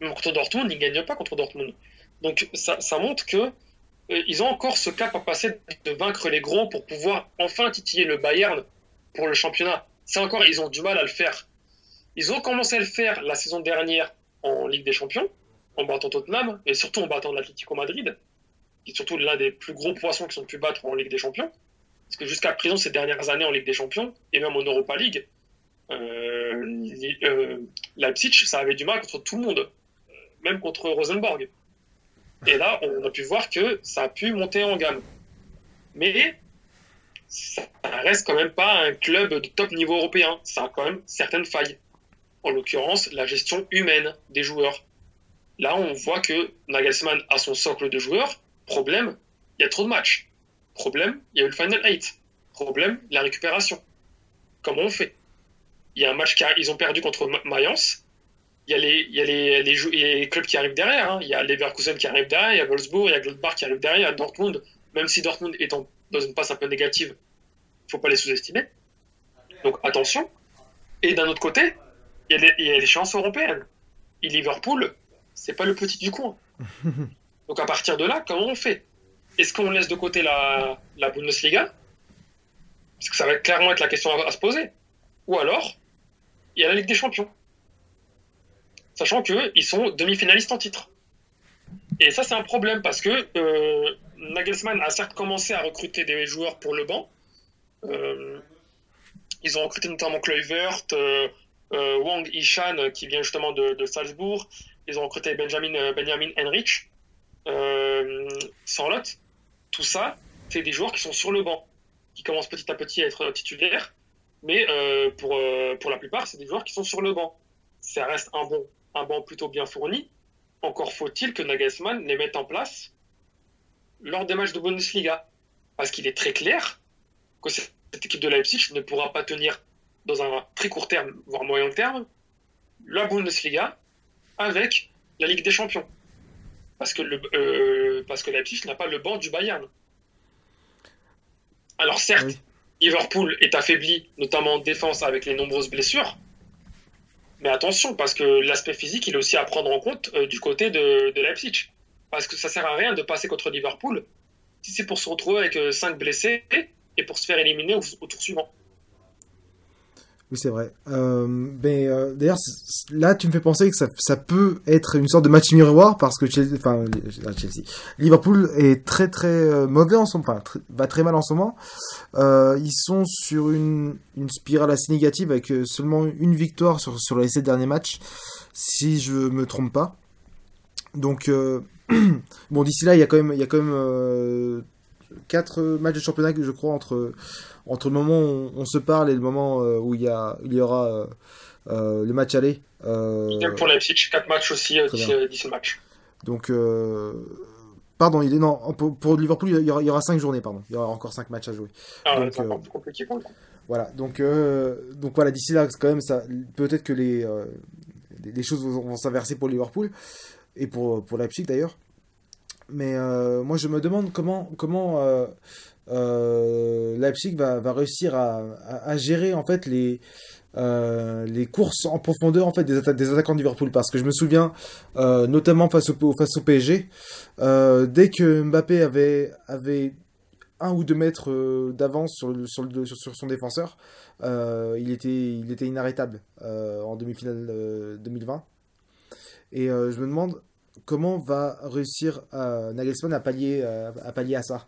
Même contre Dortmund, ils ne gagnent pas contre Dortmund. Donc ça, montre que euh, ils ont encore ce cap à passer de vaincre les gros pour pouvoir enfin titiller le Bayern pour le championnat. C'est encore, ils ont du mal à le faire. Ils ont commencé à le faire la saison dernière en Ligue des Champions, en battant Tottenham, et surtout en battant l'Atlético Madrid, qui est surtout l'un des plus gros poissons qui sont pu battre en Ligue des Champions. Parce que jusqu'à présent, ces dernières années en Ligue des Champions, et même en Europa League, euh, euh, Leipzig, ça avait du mal contre tout le monde, même contre Rosenborg. Et là, on a pu voir que ça a pu monter en gamme. Mais ça reste quand même pas un club de top niveau européen. Ça a quand même certaines failles. En l'occurrence, la gestion humaine des joueurs. Là, on voit que Nagelsmann a son socle de joueurs. Problème, il y a trop de matchs. Problème, il y a eu le Final 8. Problème, la récupération. Comment on fait? Il y a un match qu'ils ont perdu contre Ma- Mayence. Il y a les, il y a les, les, jou- il y a les clubs qui arrivent derrière. hein. Il y a Leverkusen qui arrive derrière, il y a Wolfsburg, il y a Gladbach qui arrive derrière, il y a Dortmund. Même si Dortmund est en- dans une passe un peu négative, il faut pas les sous-estimer. Donc attention. Et d'un autre côté, il y a les- il y a l'échéance européenne. Et Liverpool, c'est pas le petit du coin. <laughs> Donc à partir de là, comment on fait? Est-ce qu'on laisse de côté la, la Bundesliga? Parce que ça va clairement être la question à, à se poser. Ou alors, il y a la Ligue des Champions. Sachant qu'ils sont demi-finalistes en titre. Et ça, c'est un problème parce que euh, Nagelsmann a certes commencé à recruter des joueurs pour le banc. Euh, ils ont recruté notamment Kluivert, euh, euh, Wang Ishan euh, qui vient justement de, Salzbourg. Ils ont recruté Benjamin, Benjamin Henrich, Sanlot. Tout ça, c'est des joueurs qui sont sur le banc, qui commencent petit à petit à être titulaires. Mais pour, pour la plupart, c'est des joueurs qui sont sur le banc. Ça reste un bon, un banc plutôt bien fourni. Encore faut-il que Nagelsmann les mette en place lors des matchs de Bundesliga. Parce qu'il est très clair que cette équipe de Leipzig ne pourra pas tenir dans un très court terme, voire moyen terme, la Bundesliga avec la Ligue des Champions. Parce que, le, euh, parce que Leipzig n'a pas le banc du Bayern. Alors certes, Oui. Liverpool est affaibli, notamment en défense avec les nombreuses blessures. Mais attention, parce que l'aspect physique, il est aussi à prendre en compte euh, du côté de, Leipzig. Parce que ça sert à rien de passer contre Liverpool si c'est pour se retrouver avec 5 blessés et pour se faire éliminer au tour suivant. Oui, c'est vrai. Euh, mais euh, d'ailleurs, là, tu me fais penser que ça, ça peut être une sorte de match miroir parce que Chelsea, enfin, euh, Chelsea, Liverpool est très très euh, mauvais en ce moment, enfin, va très mal en ce moment. Euh, ils sont sur une, une spirale assez négative avec seulement une victoire sur, sur les sept derniers matchs, si je me trompe pas. Donc, <clears throat> bon, d'ici là, il y a quand même, il y a quand même quatre matchs de championnat que je crois entre entre le moment où on, se parle et le moment euh, où il y a il y aura euh, euh, le match aller. Euh, Idem pour Leipzig, 4 matchs aussi euh, Très d'ici bien. euh, d'ici le match. donc euh, pardon, il est non pour, pour Liverpool il y aura il y aura cinq journées pardon, il y aura encore cinq matchs à jouer. Ah, Donc, encore plus compliqué pour le coup. Voilà, donc donc voilà d'ici là quand même ça peut-être que les les les choses vont, vont s'inverser pour Liverpool et pour pour Leipzig d'ailleurs. Mais euh, moi je me demande comment comment euh, euh, Leipzig va, va réussir à, à, gérer en fait les les courses en profondeur en fait des, des attaquants de Liverpool parce que je me souviens notamment face au face au PSG dès que Mbappé avait avait un ou deux mètres d'avance sur, sur, sur, son défenseur, il, était, il était inarrêtable en demi-finale euh, 2020. Et je me demande comment va réussir euh, Nagelsmann à pallier, euh, à pallier à ça?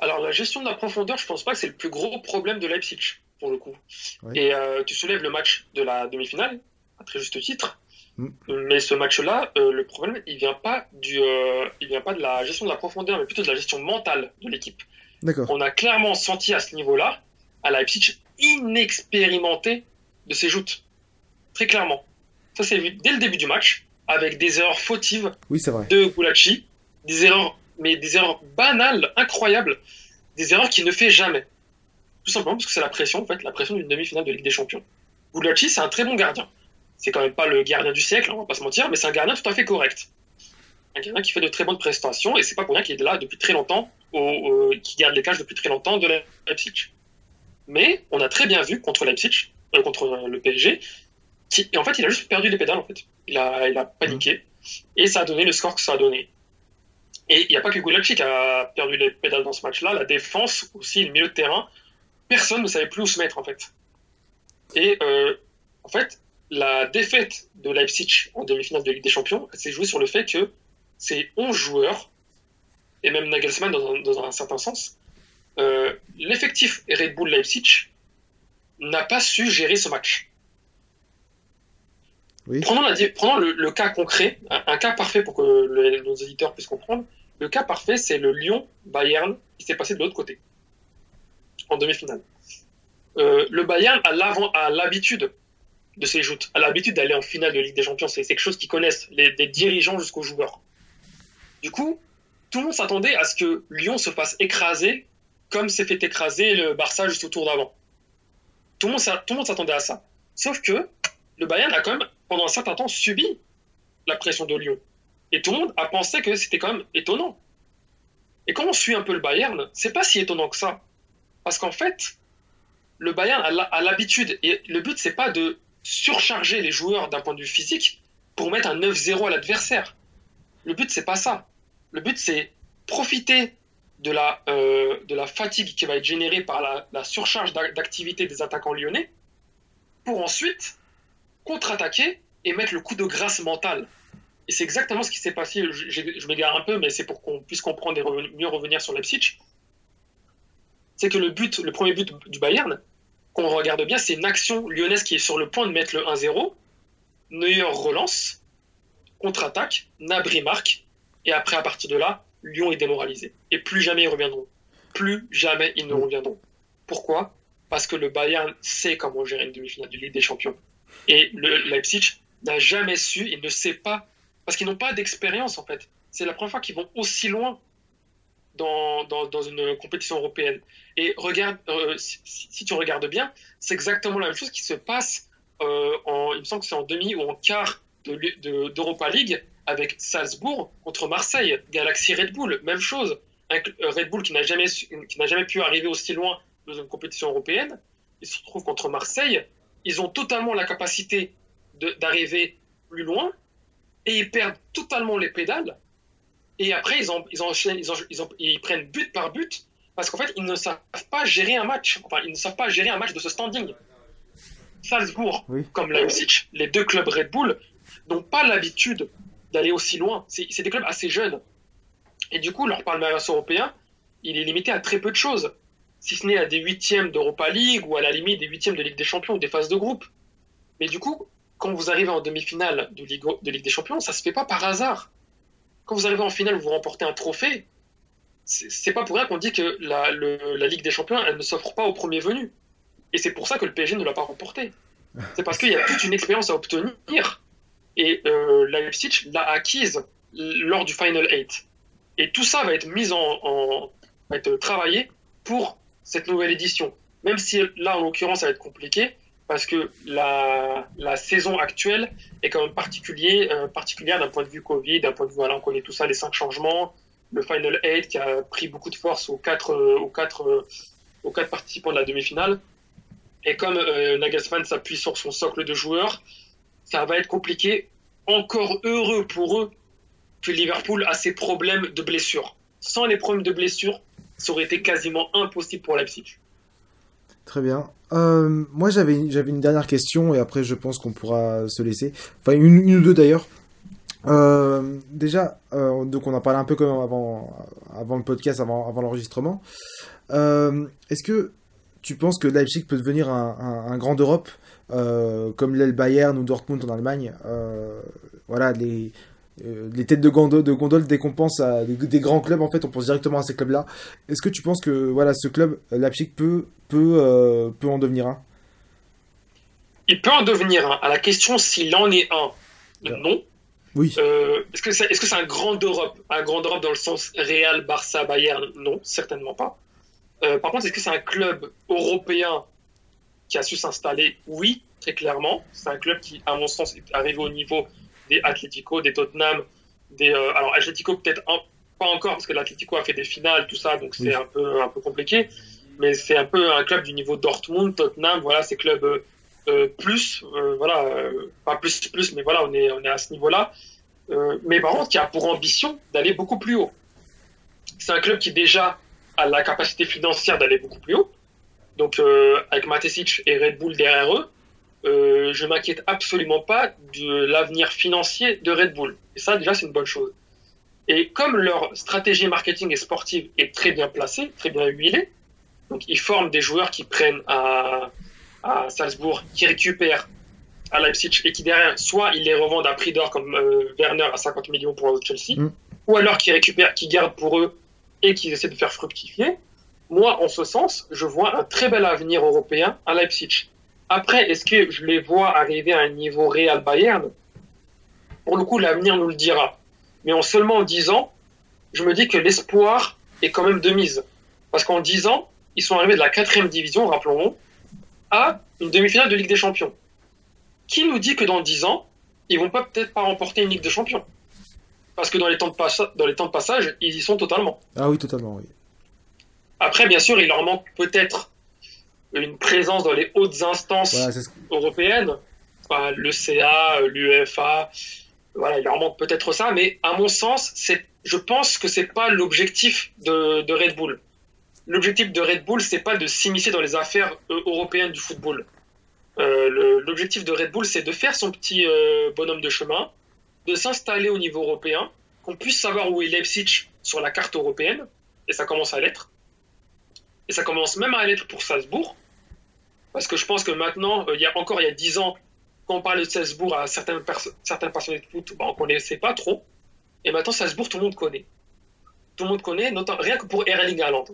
Alors, la gestion de la profondeur, je pense pas que c'est le plus gros problème de Leipzig, pour le coup. Oui. Et euh, tu soulèves le match de la demi-finale, à très juste titre. Mm. Mais ce match-là, euh, le problème, il vient pas du, il vient pas de la gestion de la profondeur, mais plutôt de la gestion mentale de l'équipe. D'accord. On a clairement senti à ce niveau-là à Leipzig inexpérimenté de ses joutes. Très clairement. Ça s'est vu dès le début du match, avec des erreurs fautives Oui, c'est vrai. de Gulacsi, des erreurs, mais des erreurs banales, incroyables, des erreurs qu'il ne fait jamais. Tout simplement parce que c'est la pression, en fait, la pression d'une demi-finale de Ligue des Champions. Gulacsi, c'est un très bon gardien. C'est quand même pas le gardien du siècle, on va pas se mentir, mais c'est un gardien tout à fait correct. Un gardien qui fait de très bonnes prestations, et c'est pas pour rien qu'il est là depuis très longtemps, au, qui garde les cages depuis très longtemps de Leipzig. Mais on a très bien vu contre Leipzig, euh, contre le PSG, qui, en fait, il a juste perdu les pédales, en fait. Il a, il a paniqué, et ça a donné le score que ça a donné. Et il n'y a pas que Gulacsi qui a perdu les pédales dans ce match-là, la défense aussi, le milieu de terrain, personne ne savait plus où se mettre, en fait. Et euh, en fait, la défaite de Leipzig en demi-finale de Ligue des Champions s'est jouée sur le fait que ces 11 joueurs, et même Nagelsmann dans un, dans un certain sens, euh, l'effectif Red Bull Leipzig n'a pas su gérer ce match. Prenons, la prenons le, le cas concret, un, cas parfait pour que le- nos éditeurs puissent comprendre. Le cas parfait, c'est le Lyon-Bayern qui s'est passé de l'autre côté, en demi-finale. Euh, le Bayern a l'habitude de ces joutes, a l'habitude d'aller en finale de Ligue des Champions. C'est quelque chose qu'ils connaissent, les, des dirigeants jusqu'aux joueurs. Du coup, tout le monde s'attendait à ce que Lyon se fasse écraser comme s'est fait écraser le Barça juste au tour d'avant. Tout le monde s'attendait à ça. Sauf que le Bayern a quand même, pendant un certain temps, subi la pression de Lyon. Et tout le monde a pensé que c'était quand même étonnant. Et quand on suit un peu le Bayern, c'est pas si étonnant que ça. Parce qu'en fait, le Bayern a l'habitude, et le but, c'est pas de surcharger les joueurs d'un point de vue physique pour mettre un 9-0 à l'adversaire. Le but, c'est pas ça. Le but, c'est profiter de la, euh, de la fatigue qui va être générée par la, surcharge d'a- d'activité des attaquants lyonnais pour ensuite contre-attaquer et mettre le coup de grâce mental. Et c'est exactement ce qui s'est passé. Je, je- je m'égare un peu, mais c'est pour qu'on puisse comprendre et reven- mieux revenir sur Leipzig. C'est que le but, le premier but du Bayern, qu'on regarde bien, c'est une action lyonnaise qui est sur le point de mettre le 1-0. Neuer relance, contre-attaque, Nabri marque, et après, à partir de là, Lyon est démoralisé. Et plus jamais ils reviendront. Plus jamais ils ne reviendront. Pourquoi? Parce que le Bayern sait comment gérer une demi-finale de Ligue des Champions. Et le Leipzig n'a jamais su, il ne sait pas, parce qu'ils n'ont pas d'expérience en fait. C'est la première fois qu'ils vont aussi loin dans, dans, une compétition européenne. Et regarde, euh, si, tu regardes bien, c'est exactement la même chose qui se passe euh, en, il me semble que c'est en demi ou en quart de, de- d'Europa League avec Salzbourg contre Marseille, Galaxy Red Bull, même chose. Cl- euh, Red Bull qui n'a jamais, su- qui n'a jamais pu arriver aussi loin dans une compétition européenne, il se retrouve contre Marseille. Ils ont totalement la capacité d'arriver plus loin et ils perdent totalement les pédales. Et après, ils, en- ils, enchaînent, ils, en- ils en- ils prennent but par but parce qu'en fait, ils ne savent pas gérer un match. Enfin, ils ne savent pas gérer un match de ce standing. Salzbourg, Oui. comme Leipzig, les deux clubs Red Bull, n'ont pas l'habitude d'aller aussi loin. C'est c'est des clubs assez jeunes. Et du coup, leur palmarès européen, il est limité à très peu de choses. Si ce n'est à des huitièmes d'Europa League ou à la limite des huitièmes de Ligue des Champions ou des phases de groupe. Mais du coup, quand vous arrivez en demi-finale de Ligue, de Ligue des Champions, ça se fait pas par hasard. Quand vous arrivez en finale, vous remportez un trophée. C'est pas pour rien qu'on dit que la, la Ligue des Champions, elle ne s'offre pas au premier venu. Et c'est pour ça que le PSG ne l'a pas remporté. C'est parce qu'il y a toute une expérience à obtenir. Et euh, Leipzig l'a acquise lors du Final 8. Et tout ça va être mis en, en- va être travaillé pour cette nouvelle édition. Même si là, en l'occurrence, ça va être compliqué parce que la, la saison actuelle est quand même particulier, euh, particulière d'un point de vue Covid, d'un point de vue, voilà, on connaît tout ça, les cinq changements, le Final 8 qui a pris beaucoup de force aux quatre, euh, aux quatre, euh, aux quatre participants de la demi-finale. Et comme Nagelsmann s'appuie sur son socle de joueurs, ça va être compliqué. Encore heureux pour eux que Liverpool a ses problèmes de blessures. Sans les problèmes de blessures, ça aurait été quasiment impossible pour Leipzig. Très bien. Euh, moi, j'avais une dernière question et après, je pense qu'on pourra se laisser. Enfin, une, ou deux d'ailleurs. Euh, déjà, euh, donc on en parlait un peu même avant, avant le podcast, avant, l'enregistrement. Est-ce que tu penses que Leipzig peut devenir un, grand d'Europe euh, comme l'est le Bayern ou Dortmund en Allemagne? Voilà, les, euh, les têtes de gondole, de gondole dès qu'on pense à des, des grands clubs en fait on pense directement à ces clubs là est-ce que tu penses que voilà ce club euh, Leipzig peut peut euh, peut en devenir un? Il peut en devenir un. À la question s'il en est un, non. oui Euh, est-ce que c'est est -ce c'est un grand d'Europe Un grand d'Europe dans le sens Real, Barça, Bayern? Non, certainement pas. Par contre, est-ce que c'est un club européen qui a su s'installer? Oui, très clairement. C'est un club qui, à mon sens, est arrivé au niveau des Atlético, des Tottenham, des. euh, alors, Atlético, peut-être un- pas encore, parce que l'Atlético a fait des finales, tout ça, donc c'est Oui. un, peu, un peu compliqué. Mais c'est un peu un club du niveau Dortmund, Tottenham, voilà, ces clubs euh, euh, plus, euh, voilà, euh, pas plus, plus, mais voilà, on est, on est à ce niveau-là. Euh, mais par contre, qui a pour ambition d'aller beaucoup plus haut. C'est un club qui déjà a la capacité financière d'aller beaucoup plus haut. Donc, euh, avec Matesic et Red Bull derrière eux, euh, je m'inquiète absolument pas de l'avenir financier de Red Bull. Et ça, déjà, c'est une bonne chose. Et comme leur stratégie marketing et sportive est très bien placée, très bien huilée, donc ils forment des joueurs qui prennent à, à Salzbourg, qui récupèrent à Leipzig et qui derrière, soit ils les revendent à prix d'or comme euh, Werner à 50 millions pour Chelsea, Mm. ou alors qu'ils récupèrent, qu'ils gardent pour eux et qu'ils essaient de faire fructifier. Moi, en ce sens, je vois un très bel avenir européen à Leipzig. Après, est-ce que je les vois arriver à un niveau Real Bayern? Pour le coup, l'avenir nous le dira. Mais en seulement 10 ans, je me dis que l'espoir est quand même de mise. Parce qu'en 10 ans, ils sont arrivés de la quatrième division, rappelons-nous, à une demi-finale de Ligue des Champions. Qui nous dit que dans 10 ans, ils vont pas peut-être pas remporter une Ligue des Champions? Parce que dans les temps de, passa- dans les temps de passage, ils y sont totalement. ah oui totalement oui Après, bien sûr, il leur manque peut-être une présence dans les hautes instances voilà c'est ce- européennes, enfin, le CA, l'UEFA, voilà, il leur manque peut-être ça, mais à mon sens, c'est, je pense que c'est pas l'objectif de, de Red Bull. L'objectif de Red Bull, c'est pas de s'immiscer dans les affaires euh, européennes du football. Euh, l'objectif de Red Bull, c'est de faire son petit euh, bonhomme de chemin, de s'installer au niveau européen, qu'on puisse savoir où est Leipzig sur la carte européenne, et ça commence à l'être. Et ça commence même à l'être pour Salzbourg, parce que je pense que maintenant, euh, il y a encore il y a 10 ans, quand on parlait de Salzbourg à certaines, perso- certains passionnés de foot, bah, on connaissait pas trop. Et maintenant, Salzbourg, tout le monde connaît. Tout le monde connaît, notamment, rien que pour Erling Haaland.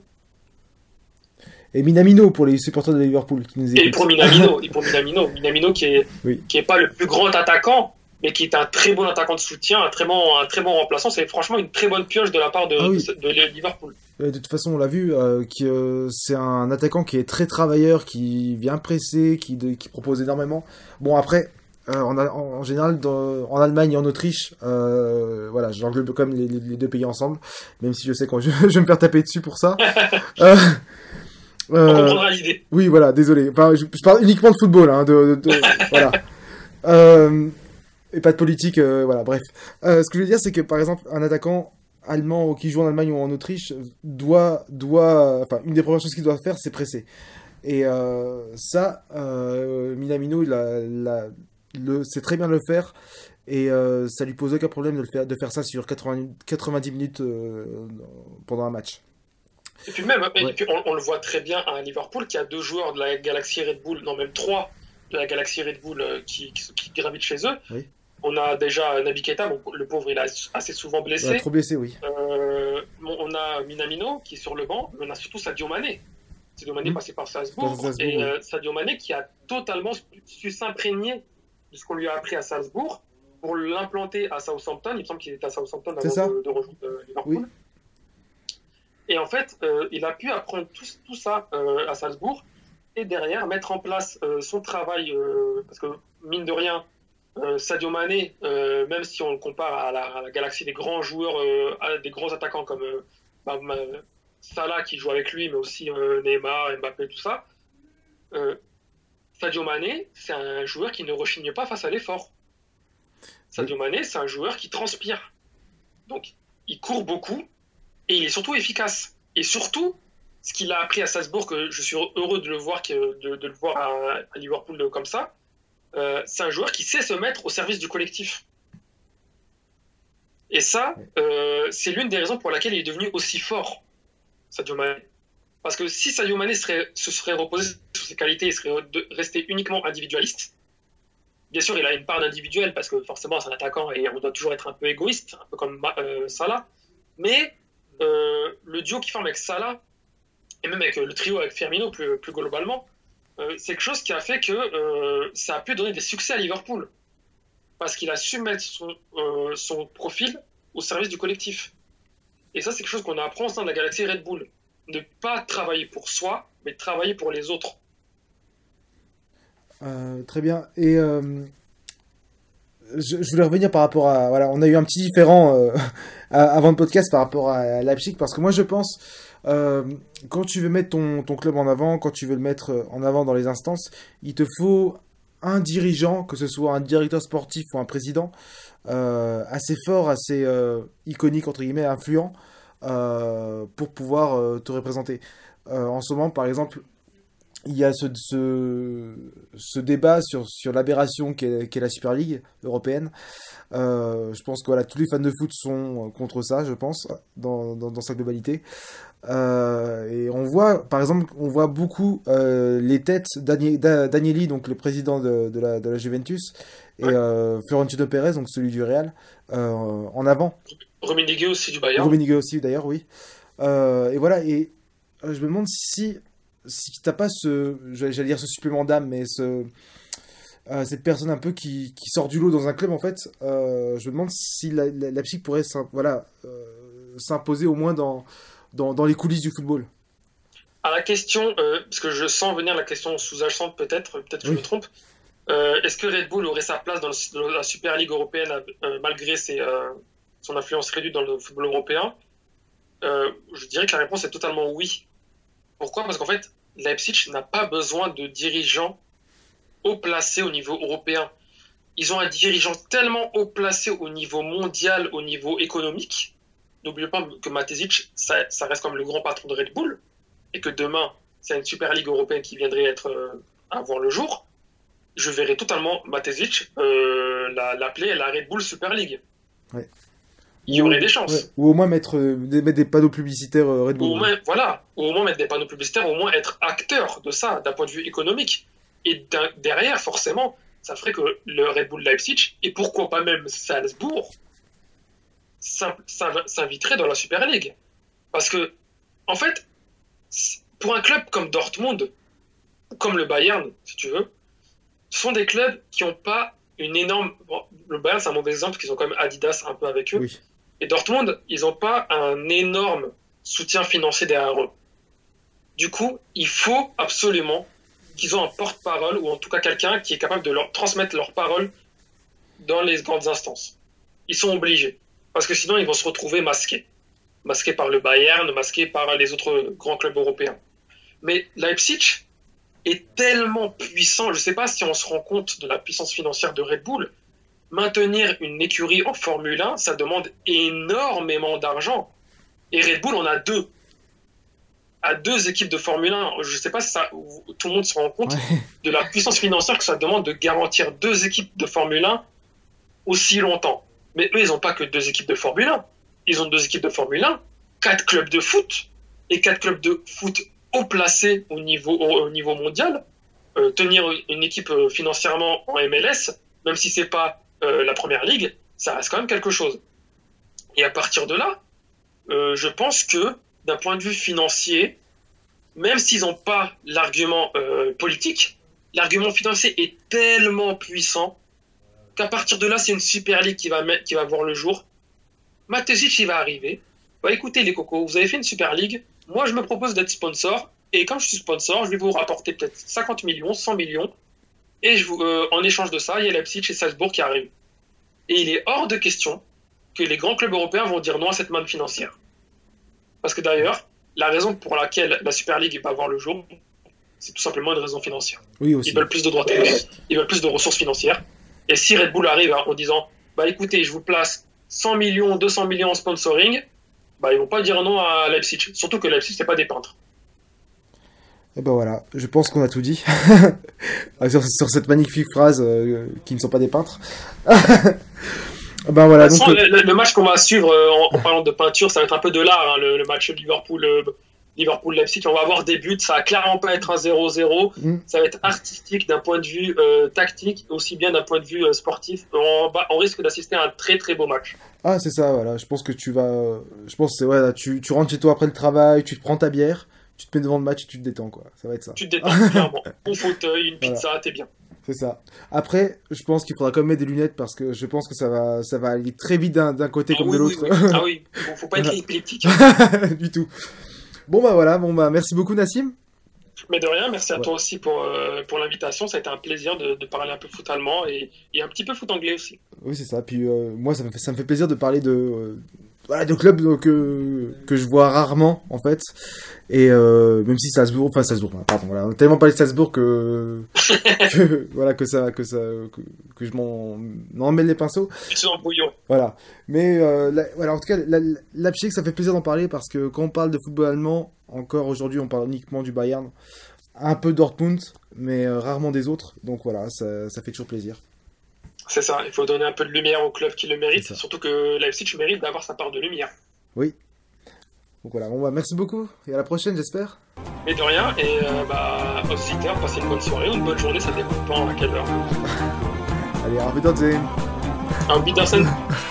et Minamino pour les supporters de Liverpool qui nous Et écoutent pour Minamino, et pour <laughs> Minamino, Minamino qui est, Oui. qui est pas le plus grand attaquant, mais qui est un très bon attaquant de soutien, un très bon, un très bon remplaçant. C'est franchement une très bonne pioche de la part de, Ah oui. de, de Liverpool. De toute façon, on l'a vu, euh, qui, euh, c'est un attaquant qui est très travailleur, qui vient presser, qui, de- qui propose énormément. Bon, après, euh, en, général, dans- en Allemagne et en Autriche, euh, voilà, j'englobe comme les, les- deux pays ensemble, même si je sais que <laughs> je, je vais me faire taper dessus pour ça. <laughs> On comprendra l'idée. oui, voilà, désolé. Enfin, je, je parle uniquement de football, hein, de- voilà. <laughs> Et pas de politique, euh, voilà, bref. Euh, ce que je veux dire, c'est que, par exemple, un attaquant allemand qui joue en Allemagne ou en Autriche doit, doit, enfin, une des premières choses qu'il doit faire, c'est presser. Et euh, ça, Minamino, il a, l'a- le, sait très bien le faire. Et ça lui pose aucun problème de, le faire, de faire ça sur 80, 90 minutes pendant un match. Et puis même, et Ouais. puis on, on le voit très bien à Liverpool, qui a deux joueurs de la galaxie Red Bull, non même trois de la galaxie Red Bull qui, qui, qui gravitent chez eux. Oui. On a déjà Naby Keita, bon, le pauvre il est assez souvent Il a blessé. trop blessé, oui. Euh, on a Minamino qui est sur le banc, mais on a surtout Sadio Mané. Sadio Mané Mhm. passé par Salzbourg, Par Salzbourg, et euh, Sadio Mané qui a totalement su- s'imprégner de ce qu'on lui a appris à Salzbourg pour l'implanter à Southampton. Il me semble qu'il était à Southampton avant de, de rejoindre euh, Liverpool. Oui. Et en fait, euh, il a pu apprendre tout, tout ça à Salzbourg et derrière mettre en place son travail, parce que mine de rien, Sadio Mané, euh, même si on le compare à la, à la galaxie des grands joueurs, euh, à des grands attaquants comme euh, bah, Salah qui joue avec lui, mais aussi euh, Neymar, Mbappé, tout ça, euh, Sadio Mané, c'est un joueur qui ne rechigne pas face à l'effort. Sadio Mané, c'est un joueur qui transpire. Donc, il court beaucoup et il est surtout efficace. Et surtout, ce qu'il a appris à Salzbourg, que je suis heureux de le voir, de, de le voir à, à Liverpool comme ça, euh, c'est un joueur qui sait se mettre au service du collectif. Et ça, euh, c'est l'une des raisons pour laquelle il est devenu aussi fort, Sadio Mané. Parce que si Sadio Mané serait, se serait reposé sur ses qualités et serait resté uniquement individualiste, bien sûr, il a une part d'individuel parce que forcément, c'est un attaquant et on doit toujours être un peu égoïste, un peu comme euh, Salah. Mais euh, le duo qui forme avec Salah, et même avec le trio avec Firmino plus, plus globalement, c'est quelque chose qui a fait que ça a pu donner des succès à Liverpool. Parce qu'il a su mettre son, son profil au service du collectif. Et ça, c'est quelque chose qu'on apprend au sein de la galaxie Red Bull. Ne pas travailler pour soi, mais travailler pour les autres. Euh, très bien. Et euh, je, voulais revenir par rapport à. Voilà, on a eu un petit différent euh, <laughs> avant le podcast par rapport à Leipzig, parce que moi, je pense. Quand tu veux mettre ton, club en avant, quand tu veux le mettre en avant dans les instances, il te faut un dirigeant, que ce soit un directeur sportif ou un président, euh, assez fort, assez euh, iconique, entre guillemets, influent, euh, pour pouvoir te représenter. en ce moment, par exemple, il y a ce, ce, ce débat sur, sur l'aberration qu'est la Super League européenne. je pense que voilà, tous les fans de foot sont contre ça, je pense, dans, dans, dans sa globalité. Euh, et on voit, par exemple, on voit beaucoup euh, les têtes d'Agnelli, donc le président de, de, la, de la, Juventus, et euh, Florentino Pérez, donc celui du Real, en avant. Rummenigge aussi du Bayern. Rummenigge aussi d'ailleurs, oui. et voilà, et je me demande si, si t'as pas ce, j'allais dire ce supplément d'âme, mais ce, cette personne un peu qui, qui, sort du lot dans un club en fait, je me demande si la, la, la psy pourrait voilà, s'imposer au moins dans dans, dans les coulisses du football. À la question, euh, parce que je sens venir la question sous-jacente peut-être, peut-être que je me trompe, euh, est-ce que Red Bull aurait sa place dans, la Super League européenne euh, malgré ses, son influence réduite dans le football européen? Je dirais que la réponse est totalement oui. Pourquoi? Parce qu'en fait, Leipzig n'a pas besoin de dirigeants haut placés au niveau européen. Ils ont un dirigeant tellement haut placé au niveau mondial, au niveau économique, n'oubliez pas que Matesic, ça, reste comme le grand patron de Red Bull, et que demain, c'est une Super Ligue européenne qui viendrait être euh, à voir le jour, je verrais totalement Matesic euh, l'appeler la, Red Bull Super League. Il y aurait des chances. Ou au moins mettre, euh, mettre des panneaux publicitaires Red Bull. Ou au moins, voilà, ou au moins mettre des panneaux publicitaires, au moins être acteur de ça d'un point de vue économique. Et derrière, forcément, ça ferait que le Red Bull Leipzig, et pourquoi pas même Salzbourg, s'inviterait dans la Super League. Parce que, en fait, pour un club comme Dortmund, ou comme le Bayern, si tu veux, ce sont des clubs qui n'ont pas une énorme. le Bayern, c'est un mauvais exemple, parce qu'ils ont quand même Adidas un peu avec eux. Et Dortmund, ils n'ont pas un énorme soutien financier derrière eux. Du coup, il faut absolument qu'ils aient un porte-parole, ou en tout cas quelqu'un qui est capable de leur transmettre leur parole dans les grandes instances. Ils sont obligés parce que sinon ils vont se retrouver masqués. Masqués par le Bayern, masqués par les autres grands clubs européens. Mais Leipzig est tellement puissant, je ne sais pas si on se rend compte de la puissance financière de Red Bull. Maintenir une écurie en Formule 1, ça demande énormément d'argent. Et Red Bull en a deux. À deux équipes de Formule 1, je ne sais pas si ça, tout le monde se rend compte <laughs> de la puissance financière que ça demande de garantir deux équipes de Formule 1 aussi longtemps. Mais eux, ils n'ont pas que deux équipes de Formule 1. Ils ont deux équipes de Formule 1, quatre clubs de foot et quatre clubs de foot haut placés au niveau, au, niveau mondial. Euh, tenir une équipe euh, financièrement en MLS, même si c'est pas euh, la première ligue, ça reste quand même quelque chose. Et à partir de là, je pense que d'un point de vue financier, même s'ils n'ont pas l'argument politique, l'argument financier est tellement puissant qu'à partir de là, c'est une Super League qui va, qui va voir le jour. Matesic, il va arriver. Bah, écoutez, les cocos, vous avez fait une Super League. Moi, je me propose d'être sponsor. Et quand je suis sponsor, je vais vous rapporter peut-être 50 millions, 100 millions. Et je vous, euh, en échange de ça, il y a Leipzig et Salzbourg qui arrivent. Et il est hors de question que les grands clubs européens vont dire non à cette manne financière. Parce que d'ailleurs, la raison pour laquelle la Super League va voir le jour, c'est tout simplement une raison financière. Oui, aussi. Ils veulent plus de droits ils veulent plus de ressources financières. Et si Red Bull arrive en disant, bah écoutez, je vous place 100 millions, 200 millions en sponsoring, bah ils vont pas dire non à Leipzig. Surtout que Leipzig, c'est pas des peintres. Et ben voilà, je pense qu'on a tout dit <laughs> sur, cette magnifique phrase euh, qui ne sont pas des peintres. <laughs> ben voilà. Donc, le, match qu'on va suivre euh, en, parlant de peinture, ça va être un peu de l'art. Hein, le, match Liverpool Liverpool-Leipzig, on va avoir des buts, ça va clairement pas être un 0-0, Mm. ça va être artistique d'un point de vue euh, tactique, aussi bien d'un point de vue euh, sportif. On, va- on risque d'assister à un très très beau match. Ah, c'est ça, voilà. Je pense que tu vas. Je pense que c'est. Ouais, là, tu, tu rentres chez toi après le travail, tu te prends ta bière, tu te mets devant le match et tu te détends, quoi. Ça va être ça. Tu te détends clairement. <laughs> Bon fauteuil, une Voilà. pizza, t'es bien. C'est ça. Après, je pense qu'il faudra quand même mettre des lunettes parce que je pense que ça va, ça va aller très vite d'un d'un côté Ah comme oui, de oui, l'autre. oui. Ah oui, <laughs> faut, faut pas être épileptique. <laughs> du tout. Bon, bah voilà. Bon, bah merci beaucoup, Nassim. Mais de rien, merci à Ouais. toi aussi pour, euh, pour l'invitation. Ça a été un plaisir de, de parler un peu foot allemand et, et un petit peu foot anglais aussi. Oui, c'est ça. Puis euh, moi, ça me, fait, ça me fait plaisir de parler de, euh, voilà, de clubs donc, euh, que je vois rarement, en fait. Et euh, même si Salzbourg, enfin Salzbourg, pardon, voilà, on a tellement parlé de Salzbourg que, <laughs> que voilà, que ça, que ça, que, que je m'en m'en mêle les pinceaux. Es en bouillon. Voilà. Mais euh, la- voilà, en tout cas, la- la- Leipzig, ça fait plaisir d'en parler parce que quand on parle de football allemand, encore aujourd'hui, on parle uniquement du Bayern, un peu Dortmund, mais rarement des autres. Donc voilà, ça, ça fait toujours plaisir. C'est ça, il faut donner un peu de lumière au club qui le mérite. Surtout que Leipzig mérite d'avoir sa part de lumière. Donc voilà, bon bah merci beaucoup et à la prochaine, j'espère. Mais de rien, et euh, bah, auditeurs, passez une bonne soirée ou une bonne journée, ça dépend à quelle heure. <laughs> Allez, auf Wiedersehen. Un Wiedersehen. <laughs>